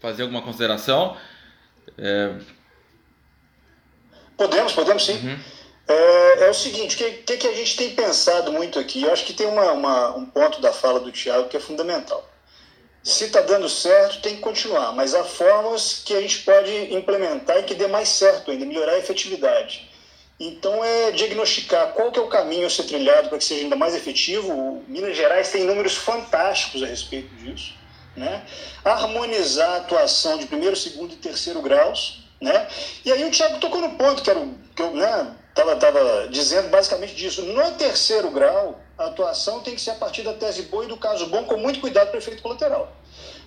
fazer alguma consideração? É... Podemos, podemos sim. Uhum. É, é, o seguinte, o que, que, que, a gente tem pensado muito aqui? Eu acho que tem uma, uma, um ponto da fala do Tiago que é fundamental. Se está dando certo, tem que continuar, mas há formas que a gente pode implementar e que dê mais certo ainda, melhorar a efetividade. Então é diagnosticar qual que é o caminho a ser trilhado para que seja ainda mais efetivo. O Minas Gerais tem números fantásticos a respeito disso né? harmonizar a atuação de primeiro, segundo e terceiro graus. Né? E aí o Tiago tocou no ponto que, era, que eu estava tava dizendo basicamente disso. No terceiro grau, a atuação tem que ser a partir da tese boa e do caso bom, com muito cuidado para efeito colateral.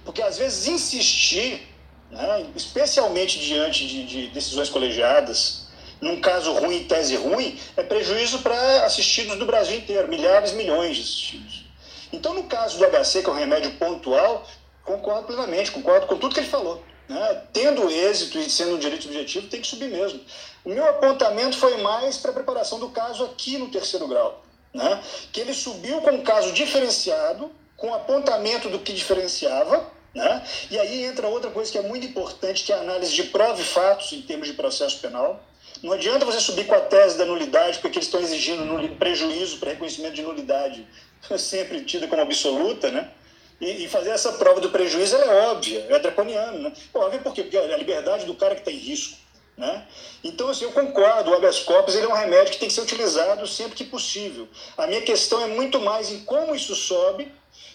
Porque às vezes insistir, né, especialmente diante de, de decisões colegiadas, num caso ruim, tese ruim, é prejuízo para assistidos do Brasil inteiro, milhares, milhões de assistidos. Então, no caso do HC, que é um remédio pontual, concordo plenamente, concordo com tudo que ele falou. Né? Tendo êxito e sendo um direito subjetivo, tem que subir mesmo. O meu apontamento foi mais para a preparação do caso aqui no terceiro grau. Né? Que ele subiu com um caso diferenciado, com apontamento do que diferenciava, né? E aí entra outra coisa que é muito importante, que é a análise de prova e fatos em termos de processo penal. Não adianta você subir com a tese da nulidade, porque eles estão exigindo prejuízo para reconhecimento de nulidade, sempre tida como absoluta, né? E, e, fazer essa prova do prejuízo é óbvia, é draconiano, né? Óbvio por quê? Porque é a liberdade do cara que está em risco, né? Então, assim, eu concordo, o habeas corpus ele é um remédio que tem que ser utilizado sempre que possível. A minha questão é muito mais em como isso sobe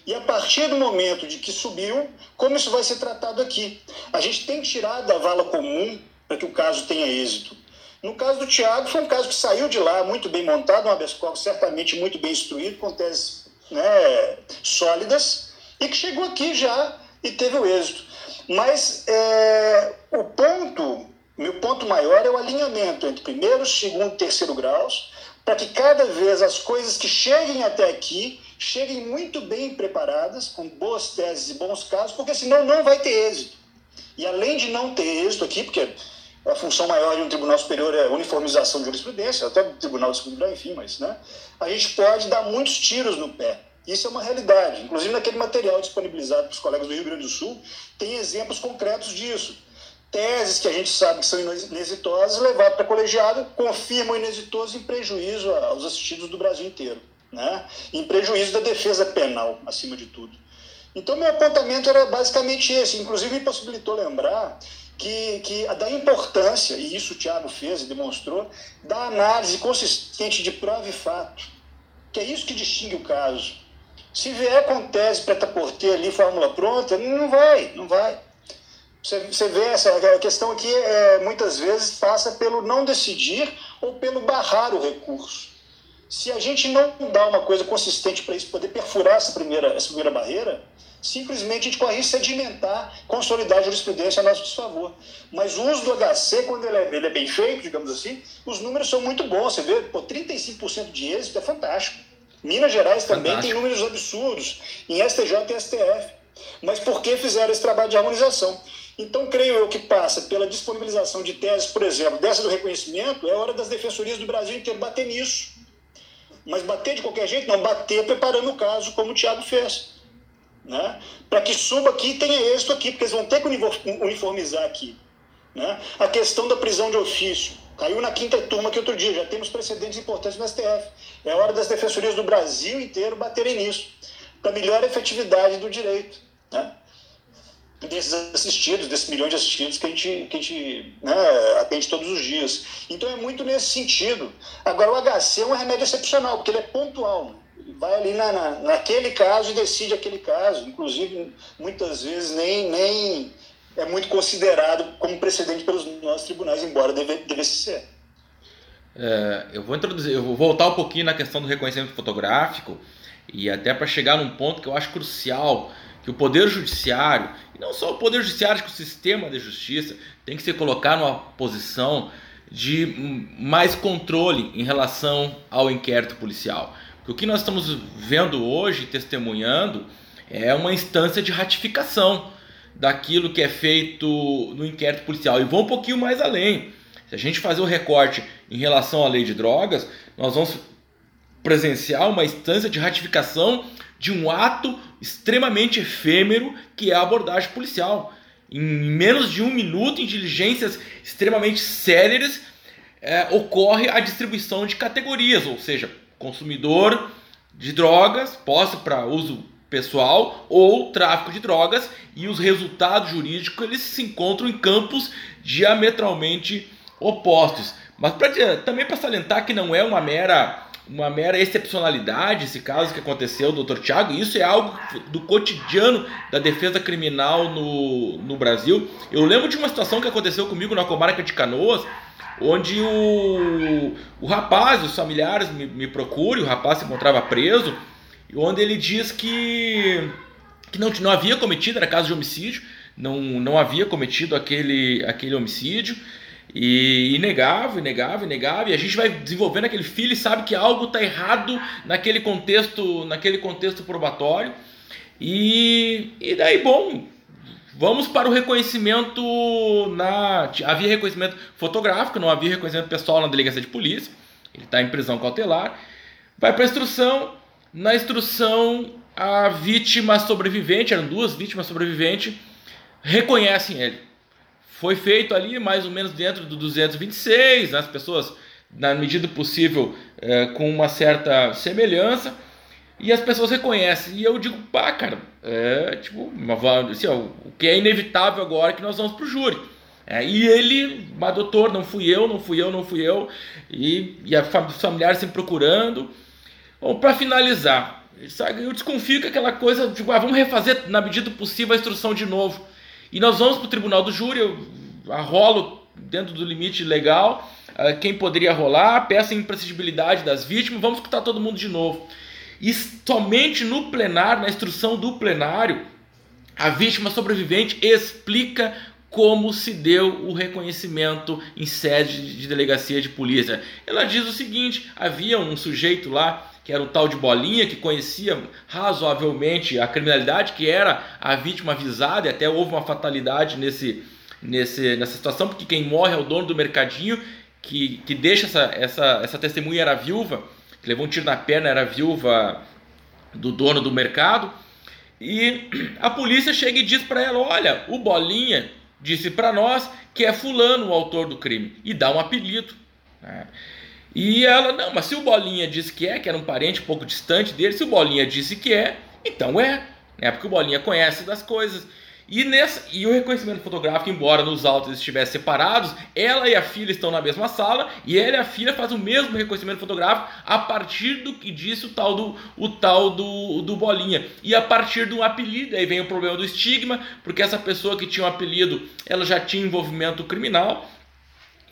e a partir do momento de que subiu, como isso vai ser tratado aqui. A gente tem que tirar da vala comum para que o caso tenha êxito. No caso do Tiago, foi um caso que saiu de lá muito bem montado, um habeas corpus certamente muito bem instruído, com teses né, sólidas, e que chegou aqui já e teve o êxito. Mas é, o ponto, meu ponto maior é o alinhamento entre primeiro, segundo e terceiro graus, para que cada vez as coisas que cheguem até aqui cheguem muito bem preparadas, com boas teses e bons casos, porque senão não vai ter êxito. E além de não ter êxito aqui, porque a função maior de um tribunal superior é uniformização de jurisprudência, até do tribunal disciplinar, enfim, mas né, a gente pode dar muitos tiros no pé. Isso é uma realidade. Inclusive, naquele material disponibilizado para os colegas do Rio Grande do Sul, tem exemplos concretos disso. Teses que a gente sabe que são inexitosas, levadas para colegiado, confirmam inexitoso em prejuízo aos assistidos do Brasil inteiro. Né? Em prejuízo da defesa penal, acima de tudo. Então, meu apontamento era basicamente esse. Inclusive, me possibilitou lembrar que, que da importância, e isso o Tiago fez e demonstrou, da análise consistente de prova e fato, que é isso que distingue o caso. Se vier com tese preta por ter ali, fórmula pronta, não vai, não vai. Você, você vê essa a questão aqui é, muitas vezes passa pelo não decidir ou pelo barrar o recurso. Se a gente não dá uma coisa consistente para isso poder perfurar essa primeira, essa primeira barreira, simplesmente a gente corre sedimentar, consolidar a jurisprudência a nosso desfavor. Mas o uso do HC, quando ele é, ele é bem feito, digamos assim, os números são muito bons. Você vê, pô, 35% de êxito é fantástico. Minas Gerais também fantástico. tem números absurdos, em STJ e STF. Mas por que fizeram esse trabalho de harmonização? Então, creio eu que passa pela disponibilização de teses, por exemplo, dessa do reconhecimento, é hora das defensorias do Brasil inteiro bater nisso mas bater de qualquer jeito, não, bater preparando o caso, como o Thiago fez. Né? Para que suba aqui e tenha êxito aqui, porque eles vão ter que uniformizar aqui. Né? A questão da prisão de ofício. Caiu na quinta turma que outro dia, já temos precedentes importantes no STF. É hora das defensorias do Brasil inteiro baterem nisso, para melhor efetividade do direito. Né? desses assistidos, desses milhões de assistidos que a gente, que a gente né, atende todos os dias. Então é muito nesse sentido. Agora, o HC é um remédio excepcional, porque ele é pontual. Vai ali na, na, naquele caso e decide aquele caso. Inclusive, muitas vezes nem, nem é muito considerado como precedente pelos nossos tribunais, embora deve, devesse ser. É, eu vou introduzir, eu vou voltar um pouquinho na questão do reconhecimento fotográfico e até para chegar num ponto que eu acho crucial que o Poder Judiciário, e não só o Poder Judiciário, que o sistema de justiça tem que se colocar numa posição de mais controle em relação ao inquérito policial. Porque o que nós estamos vendo hoje, testemunhando, é uma instância de ratificação daquilo que é feito no inquérito policial. E vou um pouquinho mais além. Se a gente fazer o recorte em relação à lei de drogas, nós vamos presenciar uma instância de ratificação de um ato extremamente efêmero que é a abordagem policial. Em menos de um minuto, em diligências extremamente céleres, é, ocorre a distribuição de categorias, ou seja, consumidor de drogas, posse para uso pessoal ou tráfico de drogas, e os resultados jurídicos eles se encontram em campos diametralmente opostos. Mas pra, também para salientar que não é uma mera uma mera excepcionalidade esse caso que aconteceu, doutor Tiago. Isso é algo do cotidiano da defesa criminal no, no Brasil. Eu lembro de uma situação que aconteceu comigo na comarca de Canoas, onde o, o rapaz, os familiares me, me procuram, o rapaz se encontrava preso, onde ele diz que, que não, não havia cometido, era caso de homicídio, não, não havia cometido aquele, aquele homicídio. E, e negava, e negava, e negava, e a gente vai desenvolvendo aquele filho e sabe que algo está errado naquele contexto, naquele contexto probatório. E, e daí, bom, vamos para o reconhecimento na. Havia reconhecimento fotográfico, não havia reconhecimento pessoal na delegacia de polícia. Ele está em prisão cautelar. Vai para a instrução. Na instrução, a vítima sobrevivente, eram duas vítimas sobreviventes, reconhecem ele foi feito ali mais ou menos dentro do 226, né? as pessoas, na medida possível, é, com uma certa semelhança, e as pessoas reconhecem. E eu digo, pá, cara, é tipo, uma, assim, ó, o que é inevitável agora é que nós vamos para o júri. É, e ele, mas doutor, não fui eu, não fui eu, não fui eu, e, e a familiar sempre procurando. Bom, para finalizar, eu desconfio que aquela coisa, tipo, ah, vamos refazer na medida possível a instrução de novo. E nós vamos para o tribunal do júri, eu arrolo dentro do limite legal uh, quem poderia rolar, peço a imprescindibilidade das vítimas, vamos escutar todo mundo de novo. E somente no plenário, na instrução do plenário, a vítima sobrevivente explica como se deu o reconhecimento em sede de delegacia de polícia. Ela diz o seguinte: havia um sujeito lá que era o tal de Bolinha, que conhecia razoavelmente a criminalidade, que era a vítima avisada, e até houve uma fatalidade nesse, nesse, nessa situação, porque quem morre é o dono do mercadinho, que, que deixa essa, essa, essa testemunha era viúva, que levou um tiro na perna, era viúva do dono do mercado, e a polícia chega e diz para ela: Olha, o Bolinha disse para nós que é Fulano o autor do crime, e dá um apelido. Né? E ela, não, mas se o Bolinha disse que é, que era um parente um pouco distante dele, se o Bolinha disse que é, então é, né? Porque o Bolinha conhece das coisas. E, nessa, e o reconhecimento fotográfico, embora nos autos estivessem separados, ela e a filha estão na mesma sala e ela e a filha fazem o mesmo reconhecimento fotográfico a partir do que disse o tal do, o tal do, do Bolinha. E a partir de um apelido, aí vem o problema do estigma, porque essa pessoa que tinha um apelido, ela já tinha envolvimento criminal.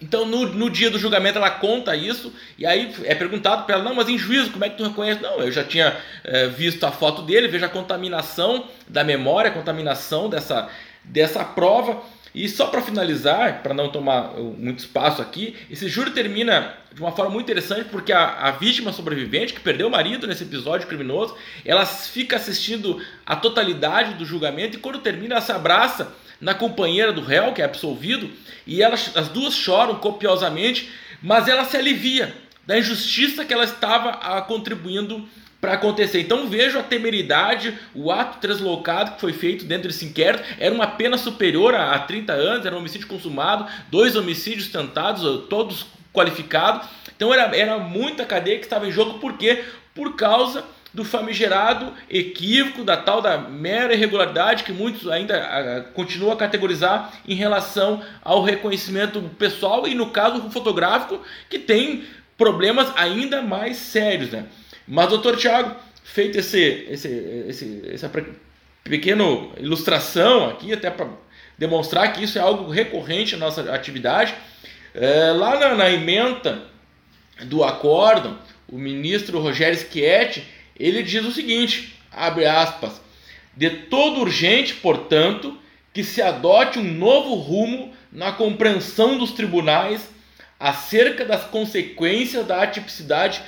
Então, no, no dia do julgamento, ela conta isso, e aí é perguntado para ela: não, mas em juízo, como é que tu reconhece? Não, eu já tinha é, visto a foto dele, vejo a contaminação da memória, a contaminação dessa, dessa prova. E só para finalizar, para não tomar muito espaço aqui, esse júri termina de uma forma muito interessante porque a, a, vítima sobrevivente, que perdeu o marido nesse episódio criminoso, ela fica assistindo a totalidade do julgamento e quando termina ela se abraça na companheira do réu, que é absolvido, e elas, as duas choram copiosamente, mas ela se alivia da injustiça que ela estava a, ah, contribuindo para acontecer. Então vejo a temeridade, o ato translocado que foi feito dentro desse inquérito, era uma pena superior a, a 30 anos, era um homicídio consumado, dois homicídios tentados, todos qualificados. Então era, era muita cadeia que estava em jogo, por quê? Por causa do famigerado equívoco, da tal da mera irregularidade que muitos ainda a, continuam a categorizar em relação ao reconhecimento pessoal e no caso fotográfico que tem problemas ainda mais sérios, né? Mas doutor Tiago, feito esse, esse, esse, essa pequena ilustração aqui até para demonstrar que isso é algo recorrente na nossa atividade, é, lá na, na emenda do acórdão, o ministro Rogério Schietti ele diz o seguinte, abre aspas, de todo urgente, portanto, que se adote um novo rumo na compreensão dos tribunais acerca das consequências da atipicidade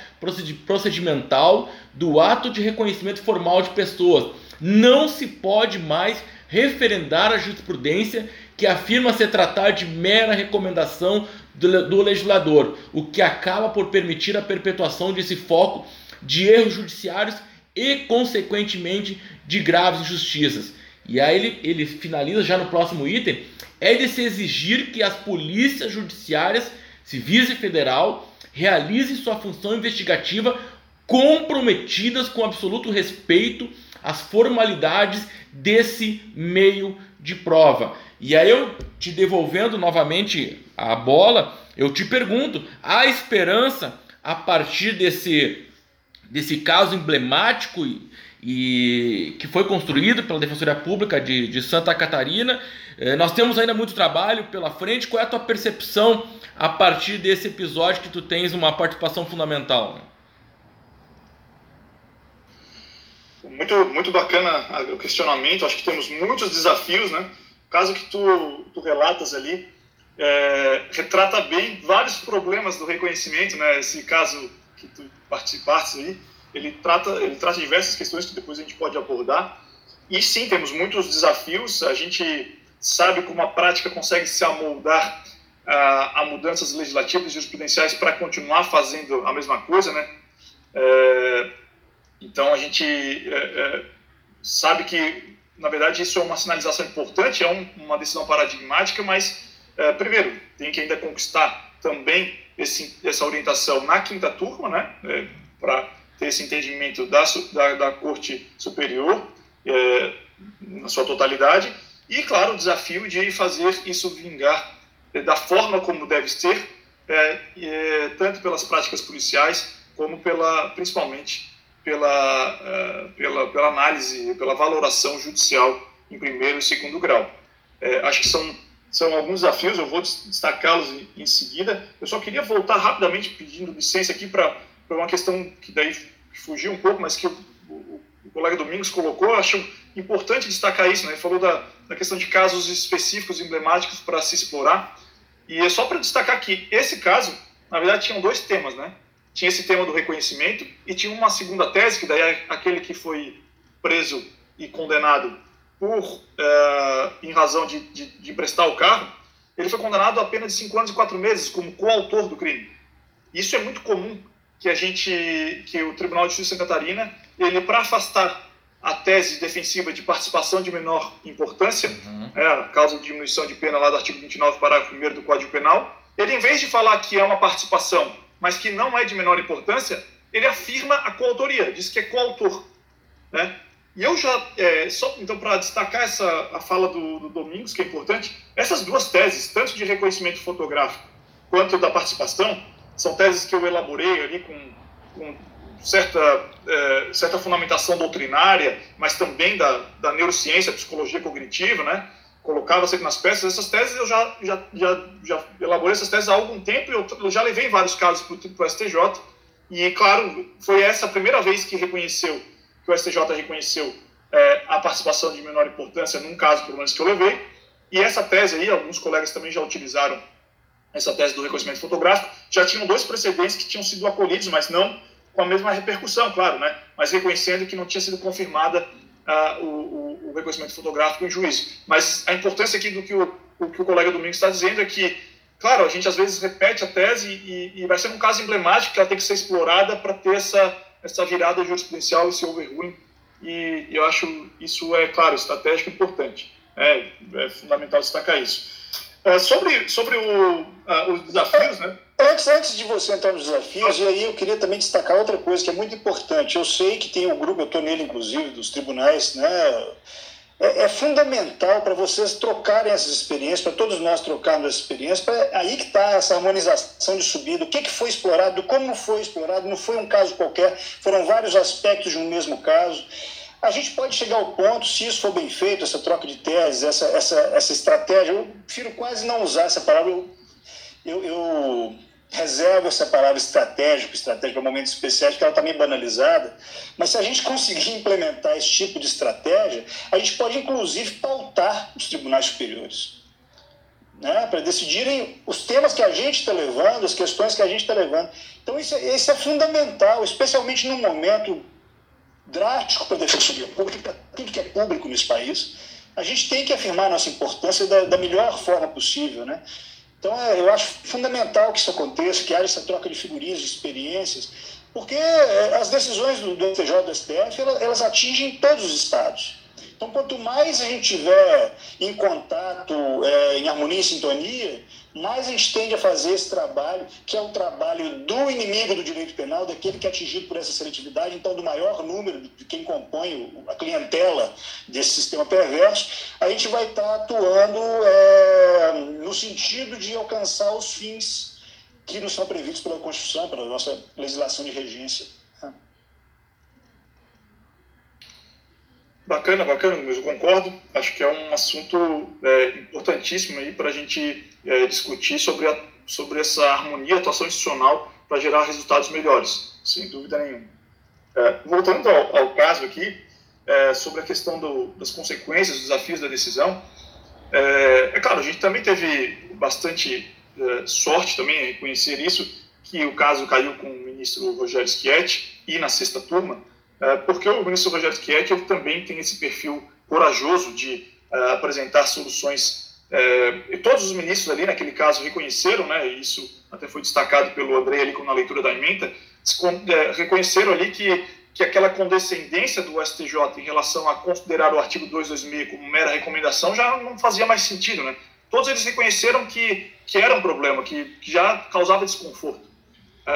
procedimental do ato de reconhecimento formal de pessoas. Não se pode mais referendar a jurisprudência que afirma se tratar de mera recomendação do, do legislador, o que acaba por permitir a perpetuação desse foco de erros judiciários e, consequentemente, de graves injustiças. E aí ele, ele finaliza já no próximo item: é de se exigir que as polícias judiciárias, civis e federal, realizem sua função investigativa comprometidas com absoluto respeito às formalidades desse meio de prova. E aí eu te devolvendo novamente a bola, eu te pergunto: há esperança a partir desse desse caso emblemático e, e, que foi construído pela Defensoria Pública de, de Santa Catarina. É, nós temos ainda muito trabalho pela frente. Qual é a tua percepção a partir desse episódio que tu tens uma participação fundamental? Muito, muito bacana o questionamento. Acho que temos muitos desafios, né? O caso que tu, tu relatas ali é, retrata bem vários problemas do reconhecimento, né? Esse caso que tu participaste aí, ele trata, ele trata diversas questões que depois a gente pode abordar. E sim, temos muitos desafios. A gente sabe como a prática consegue se amoldar a, a mudanças legislativas e jurisprudenciais para continuar fazendo a mesma coisa, né? É, então a gente é, é, sabe que, na verdade, isso é uma sinalização importante, é um, uma decisão paradigmática, mas é, primeiro tem que ainda conquistar também esse, essa orientação na quinta turma, né, é, para ter esse entendimento da, da, da Corte Superior é, na sua totalidade, e, claro, o desafio de fazer isso vingar é, da forma como deve ser, é, é, tanto pelas práticas policiais, como pela, principalmente pela, pela, pela análise, pela valoração judicial em primeiro e segundo grau. acho que são são alguns desafios, eu vou destacá-los em seguida. Eu só queria voltar rapidamente pedindo licença aqui para uma questão que daí fugiu um pouco, mas que o, o, o, colega Domingos colocou. Eu acho importante destacar isso, né? Ele falou da, da questão de casos específicos, emblemáticos para se explorar. E é só para destacar que esse caso, na verdade, tinham dois temas, né? Tinha esse tema do reconhecimento e tinha uma segunda tese, que daí é aquele que foi preso e condenado por, uh, em razão de, de, de emprestar o carro, ele foi condenado a apenas de 5 anos e 4 meses como coautor do crime. Isso é muito comum que a gente, que o Tribunal de Justiça de Santa Catarina, ele para afastar a tese defensiva de participação de menor importância, uhum. é, a causa de diminuição de pena lá do artigo 29, parágrafo 1 do Código Penal, ele em vez de falar que é uma participação, mas que não é de menor importância, ele afirma a coautoria, diz que é coautor. Né? E eu já, é, só então para destacar essa a fala do, do, Domingos, que é importante, essas duas teses, tanto de reconhecimento fotográfico quanto da participação, são teses que eu elaborei ali com, com certa, é, certa fundamentação doutrinária, mas também da, da neurociência, psicologia cognitiva, né? Colocava sempre nas peças. Essas teses eu já, já, já, já elaborei essas teses há algum tempo e eu, eu já levei vários casos para o STJ. E, claro, foi essa a primeira vez que reconheceu que o STJ reconheceu é, a participação de menor importância num caso, pelo menos, que eu levei. E essa tese aí, alguns colegas também já utilizaram essa tese do reconhecimento fotográfico, já tinham dois precedentes que tinham sido acolhidos, mas não com a mesma repercussão, claro, né? mas reconhecendo que não tinha sido confirmada uh, o, o, reconhecimento fotográfico em juízo. Mas a importância aqui do que o, o, que o colega Domingos está dizendo é que, claro, a gente às vezes repete a tese e, e vai ser um caso emblemático que ela tem que ser explorada para ter essa essa virada jurisprudencial, esse overruling, e eu acho isso é, claro, estratégico importante. É, é fundamental destacar isso. É, sobre sobre o, os desafios, né? Antes, antes de você entrar nos desafios, e aí eu queria também destacar outra coisa que é muito importante. Eu sei que tem um grupo, eu estou nele inclusive, dos tribunais, né? É, é fundamental para vocês trocarem essas experiências, para todos nós trocarmos essa experiência, para aí que está essa harmonização de subida, o que, que foi explorado, como foi explorado, não foi um caso qualquer, foram vários aspectos de um mesmo caso. A gente pode chegar ao ponto, se isso for bem feito, essa troca de teses, essa, essa, essa estratégia, eu prefiro quase não usar essa palavra, eu, eu, eu reservo essa palavra estratégico, estratégico para momentos especiais, porque ela está meio banalizada, mas se a gente conseguir implementar esse tipo de estratégia, a gente pode inclusive pautar os tribunais superiores. Né, para decidirem os temas que a gente está levando, as questões que a gente está levando. Então, isso, é, isso é fundamental, especialmente num momento drástico para a defensoria pública, tudo que é público nesse país. A gente tem que afirmar nossa importância da, da melhor forma possível. Né? Então, é, eu acho fundamental que isso aconteça, que haja essa troca de figurinhas, de experiências, porque é, as decisões do, do e do STF, elas, elas atingem todos os estados. Então, quanto mais a gente tiver em contato, é, em harmonia e sintonia, mais a gente tende a fazer esse trabalho, que é o trabalho do inimigo do direito penal, daquele que é atingido por essa seletividade, então do maior número de quem compõe a clientela desse sistema perverso, a gente vai estar atuando é, no sentido de alcançar os fins que nos são previstos pela Constituição, pela nossa legislação de regência. Bacana, bacana, mas eu concordo. Acho que é um assunto é, importantíssimo aí para a gente é, discutir sobre, a, sobre essa harmonia, atuação institucional para gerar resultados melhores, sem dúvida nenhuma. É, voltando ao, ao, caso aqui, é, sobre a questão do, das consequências, dos desafios da decisão, é, é claro, a gente também teve bastante é, sorte também em reconhecer isso, que o caso caiu com o ministro Rogério Schietti e na sexta turma, porque o ministro Rogério Schietti ele também tem esse perfil corajoso de uh, apresentar soluções. Uh, e todos os ministros ali, naquele caso, reconheceram, né, isso até foi destacado pelo André ali na leitura da emenda, reconheceram ali que, que aquela condescendência do STJ em relação a considerar o artigo 226 como mera recomendação já não fazia mais sentido. Né? Todos eles reconheceram que, que era um problema, que, que já causava desconforto.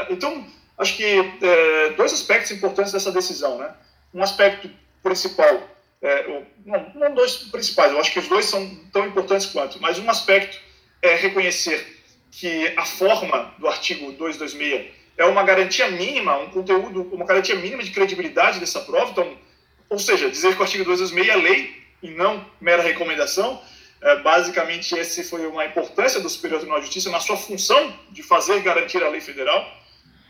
então, acho que é, dois aspectos importantes dessa decisão, né? Um aspecto principal, é, não, não dois principais, eu acho que os dois são tão importantes quanto, mas um aspecto é reconhecer que a forma do artigo 226 é uma garantia mínima, um conteúdo, uma garantia mínima de credibilidade dessa prova, então, ou seja, dizer que o artigo 226 é lei e não mera recomendação, é, basicamente essa foi uma importância do Superior Tribunal de Justiça na sua função de fazer garantir a lei federal,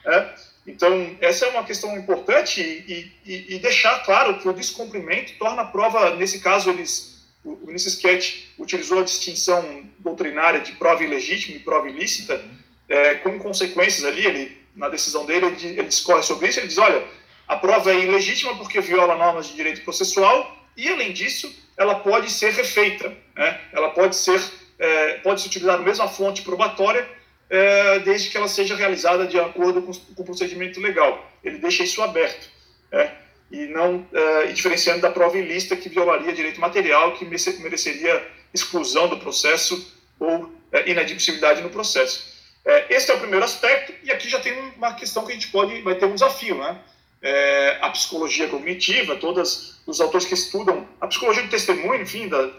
é? Então, essa é uma questão importante e, e, e, deixar claro que o descumprimento torna a prova, nesse caso, eles, o, ministro Sketch utilizou a distinção doutrinária de prova ilegítima e prova ilícita, é, com consequências ali, ele, na decisão dele, ele, ele discorre sobre isso, ele diz, olha, a prova é ilegítima porque viola normas de direito processual e, além disso, ela pode ser refeita, né? ela pode ser, é, pode se utilizar a mesma fonte probatória é, desde que ela seja realizada de acordo com, com o procedimento legal. Ele deixa isso aberto. É, e não é, diferenciando da prova ilícita que violaria direito material, que mereceria exclusão do processo ou é, inadmissibilidade no processo. É, esse é o primeiro aspecto, e aqui já tem uma questão que a gente pode, vai ter um desafio, né? é, a psicologia cognitiva, todos os autores que estudam a psicologia do testemunho, enfim, da,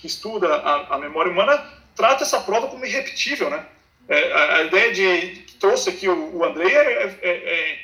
que estuda a, a, memória humana, trata essa prova como irrepetível, né? É, a, a, ideia de que trouxe aqui o, o André é, é,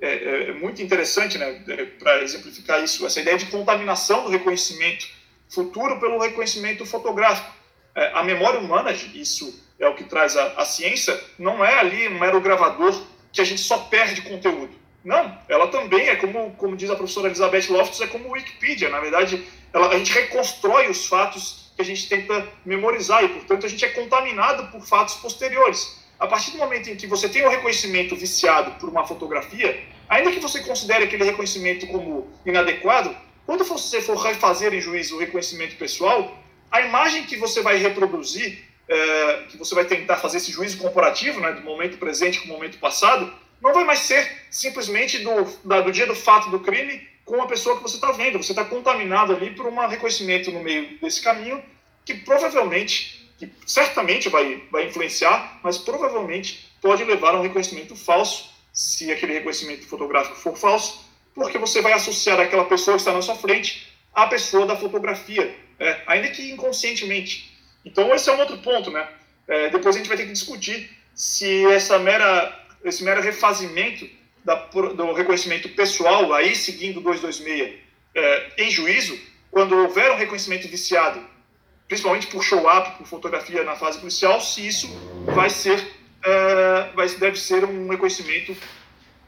é, é muito interessante, né? Para exemplificar isso, essa ideia de contaminação do reconhecimento futuro pelo reconhecimento fotográfico. a memória humana, isso é o que traz a, a ciência, não é ali um mero gravador que a gente só perde conteúdo não, ela também é como, como diz a professora Elizabeth Loftus, é como Wikipedia. Na verdade, ela, a gente reconstrói os fatos que a gente tenta memorizar e, portanto, a gente é contaminado por fatos posteriores. A partir do momento em que você tem um reconhecimento viciado por uma fotografia, ainda que você considere aquele reconhecimento como inadequado, quando você for refazer em juízo o reconhecimento pessoal, a imagem que você vai reproduzir, é, que você vai tentar fazer esse juízo comparativo, né, do momento presente com o momento passado, não vai mais ser simplesmente do, da, do dia do fato do crime com a pessoa que você está vendo. Você está contaminado ali por um reconhecimento no meio desse caminho que provavelmente, que certamente vai, vai influenciar, mas provavelmente pode levar a um reconhecimento falso, se aquele reconhecimento fotográfico for falso, porque você vai associar aquela pessoa que está na sua frente à pessoa da fotografia, é, ainda que inconscientemente. Então, esse é um outro ponto, né? É, depois a gente vai ter que discutir se essa mera esse mero refazimento da, do reconhecimento pessoal, aí seguindo 226 é, em juízo, quando houver um reconhecimento viciado, principalmente por show-up, por fotografia na fase policial, se isso vai ser, é, vai, deve ser um reconhecimento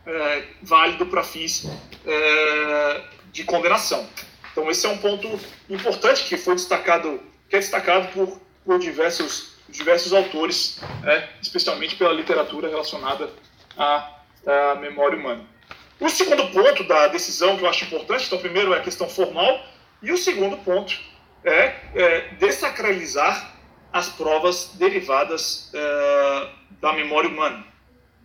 é, válido para fins é, de condenação. Então esse é um ponto importante que foi destacado, que é destacado por, por diversos diversos autores, né, especialmente pela literatura relacionada à, à, memória humana. O segundo ponto da decisão que eu acho importante, então, primeiro é a questão formal, e o segundo ponto é, é desacralizar as provas derivadas é, da memória humana.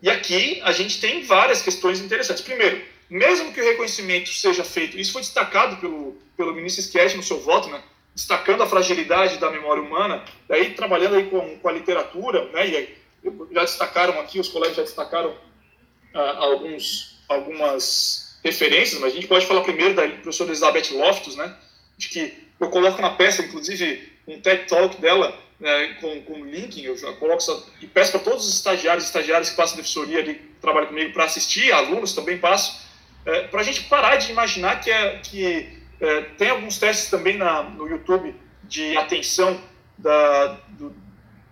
E aqui a gente tem várias questões interessantes. Primeiro, mesmo que o reconhecimento seja feito, isso foi destacado pelo, pelo ministro Schietti no seu voto, né? destacando a fragilidade da memória humana, daí trabalhando aí com, com a literatura, né, e já destacaram aqui, os colegas já destacaram alguns, algumas referências, mas a gente pode falar primeiro da professora Elizabeth Loftus, né, de que eu coloco na peça, inclusive, um TED Talk dela, né, com, com link, eu já coloco e peço para todos os estagiários e estagiários que passam defensoria ali, que trabalham comigo, para assistir, alunos também passo, é, para a gente parar de imaginar que, é, que é, tem alguns testes também na, no YouTube de atenção da, do,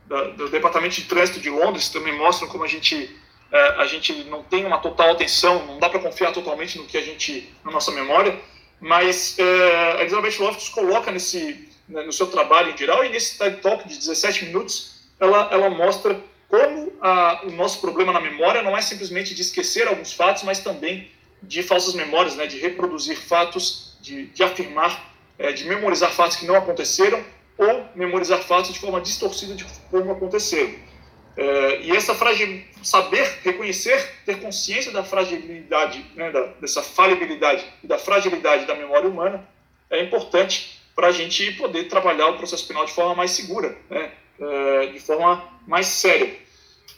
da, do, Departamento de Trânsito de Londres, também mostram como a gente, a gente não tem uma total atenção, não dá para confiar totalmente no que a gente, na nossa memória, mas é, a Elizabeth Loftus coloca nesse, né, no seu trabalho em geral e nesse TED Talk de 17 minutos, ela, ela mostra como a, o nosso problema na memória não é simplesmente de esquecer alguns fatos, mas também de falsas memórias, né, de reproduzir fatos de, de afirmar, é, de memorizar fatos que não aconteceram ou memorizar fatos de forma distorcida de como aconteceram. É, e essa fragil, saber reconhecer, ter consciência da fragilidade, né, da, dessa falibilidade e da fragilidade da memória humana é importante para a gente poder trabalhar o processo penal de forma mais segura, né, é, de forma mais séria.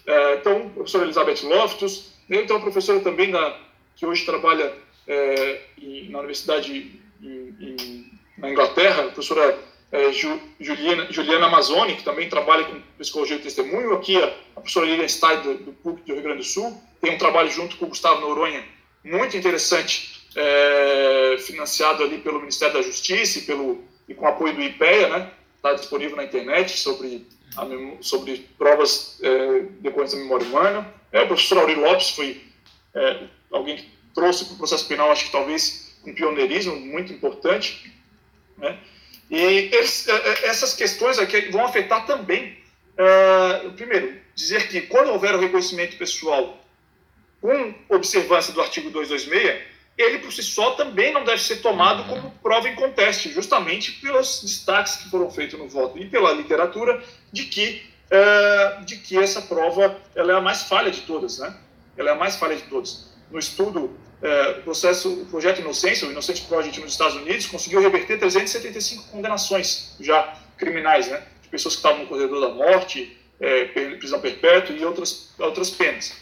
É, então, professora Elizabeth Loftus, eu tenho uma professora também da, que hoje trabalha é, na Universidade em, em, na Inglaterra, a professora é, Juliana, Juliana Amazoni, que também trabalha com psicologia de testemunho, aqui a, a professora Lilian Stein, do, do PUC do Rio Grande do Sul, tem um trabalho junto com o Gustavo Noronha, muito interessante, é, financiado ali pelo Ministério da Justiça e, pelo, e com apoio do IPEA, né? Está disponível na internet sobre, a, sobre provas é, decorrentes da memória humana. É, o professor Auri Lopes foi é, alguém que trouxe para o processo penal, acho que talvez um pioneirismo muito importante. Né? E é, é, essas questões aqui vão afetar também, uh, primeiro, dizer que quando houver o reconhecimento pessoal com observância do artigo 226, ele por si só também não deve ser tomado como prova em conteste, justamente pelos destaques que foram feitos no voto e pela literatura de que, uh, de que essa prova ela é a mais falha de todas, né? Ela é a mais falha de todas no estudo, o processo, o projeto Inocência, o Innocence Project nos Estados Unidos, conseguiu reverter 375 condenações já criminais, né, de pessoas que estavam no corredor da morte, é, prisão perpétua e outras, outras penas,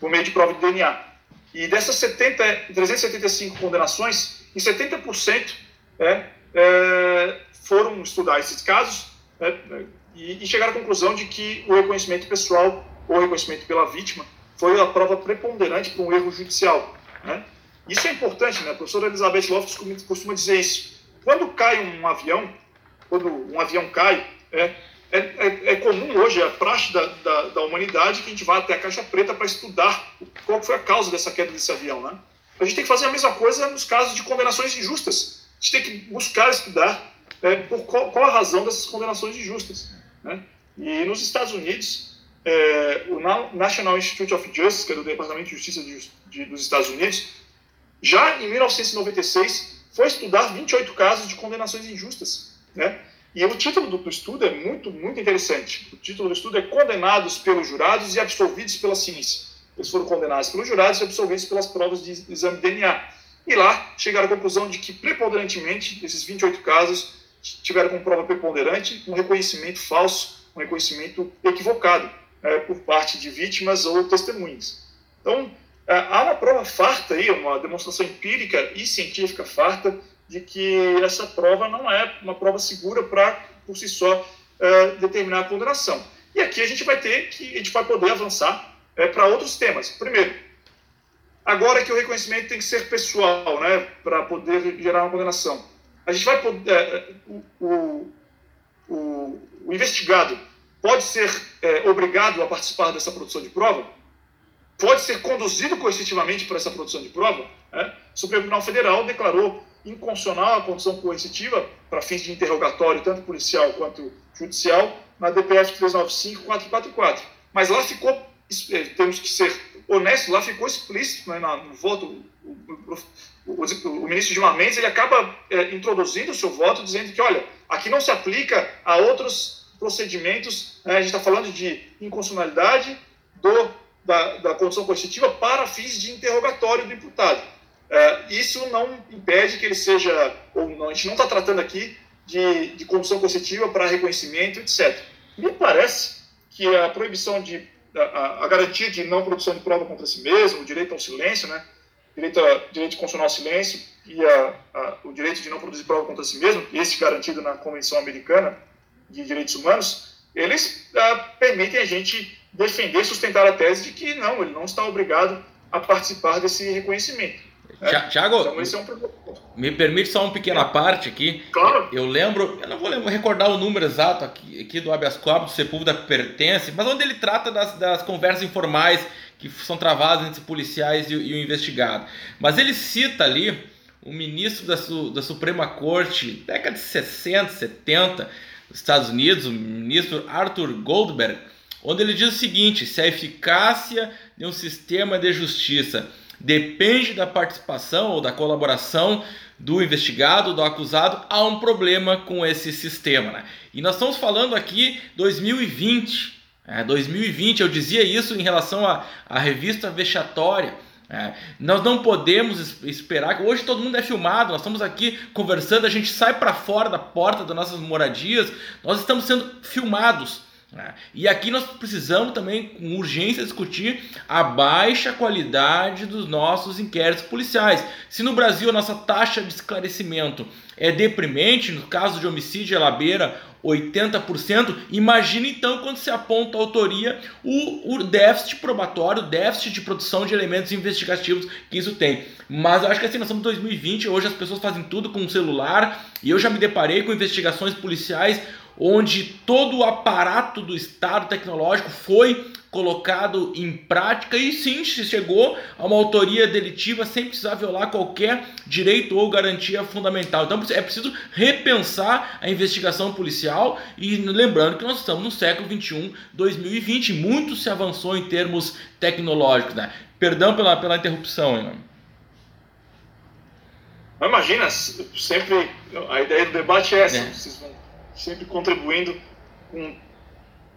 por meio de prova de DNA. E dessas 70, 375 condenações, em 70% é, é, foram estudar esses casos né, e, e chegaram à conclusão de que o reconhecimento pessoal ou reconhecimento pela vítima foi a prova preponderante para um erro judicial. Né? Isso é importante, né? A professora Elizabeth Loftus costuma dizer isso. Quando cai um avião, quando um avião cai, é, é, é, é comum hoje, é a praxe da, da, da, humanidade que a gente vá até a caixa preta para estudar qual foi a causa dessa queda desse avião. Né? A gente tem que fazer a mesma coisa nos casos de condenações injustas. A gente tem que buscar estudar é, por qual, qual, a razão dessas condenações injustas. Né? E nos Estados Unidos, é, o National Institute of Justice, que é do Departamento de Justiça de, de, dos Estados Unidos, já em 1996 foi estudar 28 casos de condenações injustas. Né? E o título do, do estudo é muito, muito interessante. O título do estudo é Condenados pelos Jurados e Absolvidos pela Ciência. Eles foram condenados pelos jurados e absolvidos pelas provas de exame DNA. E lá chegaram à conclusão de que, preponderantemente, esses 28 casos tiveram como prova preponderante um reconhecimento falso, um reconhecimento equivocado é, por parte de vítimas ou testemunhas. Então, é, há uma prova farta aí, uma demonstração empírica e científica farta de que essa prova não é uma prova segura para, por si só, é, determinar a condenação. E aqui a gente vai ter que, a gente vai poder avançar é, para outros temas. Primeiro, agora que o reconhecimento tem que ser pessoal, né, para poder gerar uma condenação. A gente vai poder, é, o, o, o, investigado pode ser é, obrigado a participar dessa produção de prova? Pode ser conduzido coercitivamente para essa produção de prova? Né? O Supremo Tribunal Federal declarou inconstitucional a condição coercitiva para fins de interrogatório, tanto policial quanto judicial, na DPF 395-444. Mas lá ficou, eh, temos que ser honestos, lá ficou explícito né, no voto. O, o, o, o ministro Gilmar Mendes ele acaba é, introduzindo o seu voto, dizendo que, olha, aqui não se aplica a outros procedimentos, né, a gente está falando de inconstitucionalidade do, da, da condição coercitiva para fins de interrogatório do imputado. É, isso não impede que ele seja, ou não, a gente não está tratando aqui de, de condução coercitiva para reconhecimento, etc. Me parece que a proibição de, a, a, garantia de não produção de prova contra si mesmo, o direito ao silêncio, né, direito, a, direito constitucional ao silêncio e a, a, o direito de não produzir prova contra si mesmo, esse garantido na Convenção Americana de Direitos Humanos, eles ah, permitem a gente defender, sustentar a tese de que não, ele não está obrigado a participar desse reconhecimento. Tiago, então, é um... me permite só uma pequena parte aqui. Claro. Eu lembro, eu não vou lembrar, recordar o número exato aqui, aqui do habeas corpus, do Sepúlveda pertence, mas onde ele trata das, das conversas informais que são travadas entre policiais e, e, o investigado. Mas ele cita ali o ministro da, da Suprema Corte, década de 60, 70, dos Estados Unidos, o ministro Arthur Goldberg, onde ele diz o seguinte: se a eficácia de um sistema de justiça depende da participação ou da colaboração do investigado, do acusado, há um problema com esse sistema. Né? E nós estamos falando aqui 2020. É, 2020, eu dizia isso em relação à, à revista vexatória. É, nós não podemos esperar que hoje todo mundo é filmado, nós estamos aqui conversando, a gente sai para fora da porta das nossas moradias, nós estamos sendo filmados. Né? E aqui nós precisamos também, com urgência, discutir a baixa qualidade dos nossos inquéritos policiais. Se no Brasil a nossa taxa de esclarecimento é deprimente, no caso de homicídio ela beira 80%, imagine então quando se aponta a autoria o, o déficit probatório, o déficit de produção de elementos investigativos que isso tem. Mas eu acho que assim, nós estamos em 2020, hoje as pessoas fazem tudo com o celular, e eu já me deparei com investigações policiais onde todo o aparato do Estado tecnológico foi colocado em prática e sim se chegou a uma autoria delitiva sem precisar violar qualquer direito ou garantia fundamental. Então é preciso repensar a investigação policial e lembrando que nós estamos no século 21, 2020, muito se avançou em termos tecnológicos. Né? Perdão pela, pela interrupção, irmão. Imagina, sempre a ideia do debate é essa. É. Vocês vão sempre contribuindo com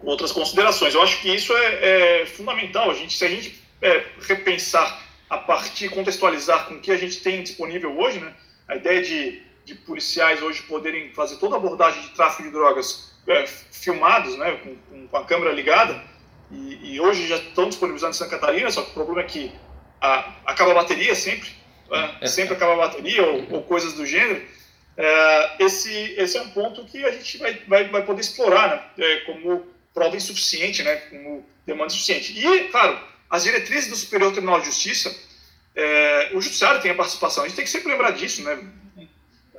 outras considerações. Eu acho que isso é, é fundamental. A gente, se a gente é, repensar a partir, contextualizar com o que a gente tem disponível hoje, né? a ideia de, de policiais hoje poderem fazer toda a abordagem de tráfico de drogas é, filmados, né? com, com, a câmera ligada, e, e, hoje já estão disponibilizados em Santa Catarina, só que o problema é que a, acaba a bateria sempre, né? É. sempre acaba a bateria ou, ou coisas do gênero, é, esse, esse é um ponto que a gente vai, vai, vai poder explorar né? é, como prova insuficiente, né? como demanda insuficiente. E, claro, as diretrizes do Superior Tribunal de Justiça, é, o Judiciário tem a participação, a gente tem que sempre lembrar disso. Né?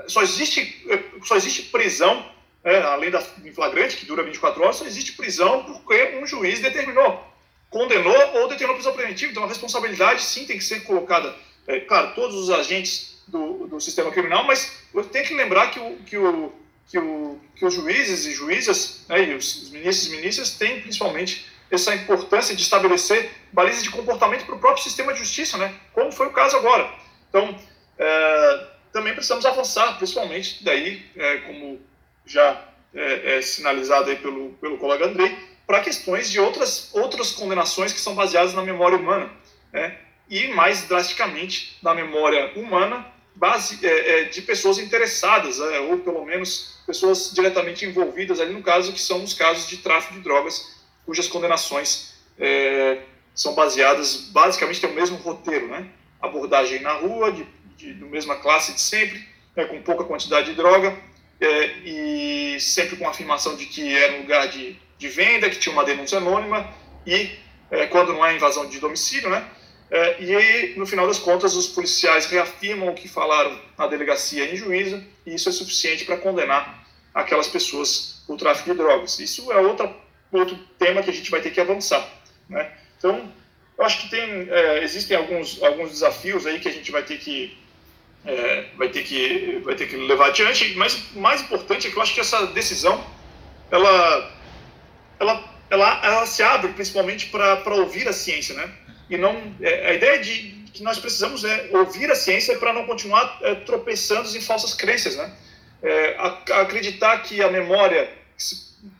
Só, existe, só existe prisão, é, além da flagrante, que dura 24 horas, só existe prisão porque um juiz determinou, condenou ou determinou prisão preventiva. Então, a responsabilidade, sim, tem que ser colocada. É, claro, todos os agentes do, do sistema criminal, mas tem que lembrar que, o, que, o, que, o, que os juízes e juízas, né, e os, os ministros e ministras, têm principalmente essa importância de estabelecer balizas de comportamento para o próprio sistema de justiça, né, como foi o caso agora. Então, é, também precisamos avançar, principalmente daí, é, como já é, é sinalizado aí pelo, pelo colega Andrei, para questões de outras, outras condenações que são baseadas na memória humana, né, e mais drasticamente na memória humana base é, é, de pessoas interessadas, é, ou pelo menos pessoas diretamente envolvidas ali no caso, que são os casos de tráfico de drogas, cujas condenações é, são baseadas, basicamente tem o mesmo roteiro, né? Abordagem na rua, de, de, de mesma classe de sempre, né, com pouca quantidade de droga, é, e sempre com a afirmação de que era um lugar de, de venda, que tinha uma denúncia anônima, e é, quando não há invasão de domicílio, né? É, e no final das contas, os policiais reafirmam o que falaram na delegacia em juízo, e isso é suficiente para condenar aquelas pessoas por tráfico de drogas. Isso é outra, outro tema que a gente vai ter que avançar. Né? Então, eu acho que tem, é, existem alguns, alguns desafios aí que a gente vai ter que, é, vai, ter que, vai ter que levar adiante, mas o mais importante é que eu acho que essa decisão, ela, ela, ela, ela se abre principalmente para ouvir a ciência, né? E não é, a ideia de que nós precisamos é ouvir a ciência para não continuar é, tropeçando em falsas crenças, né? É, a, acreditar que a memória,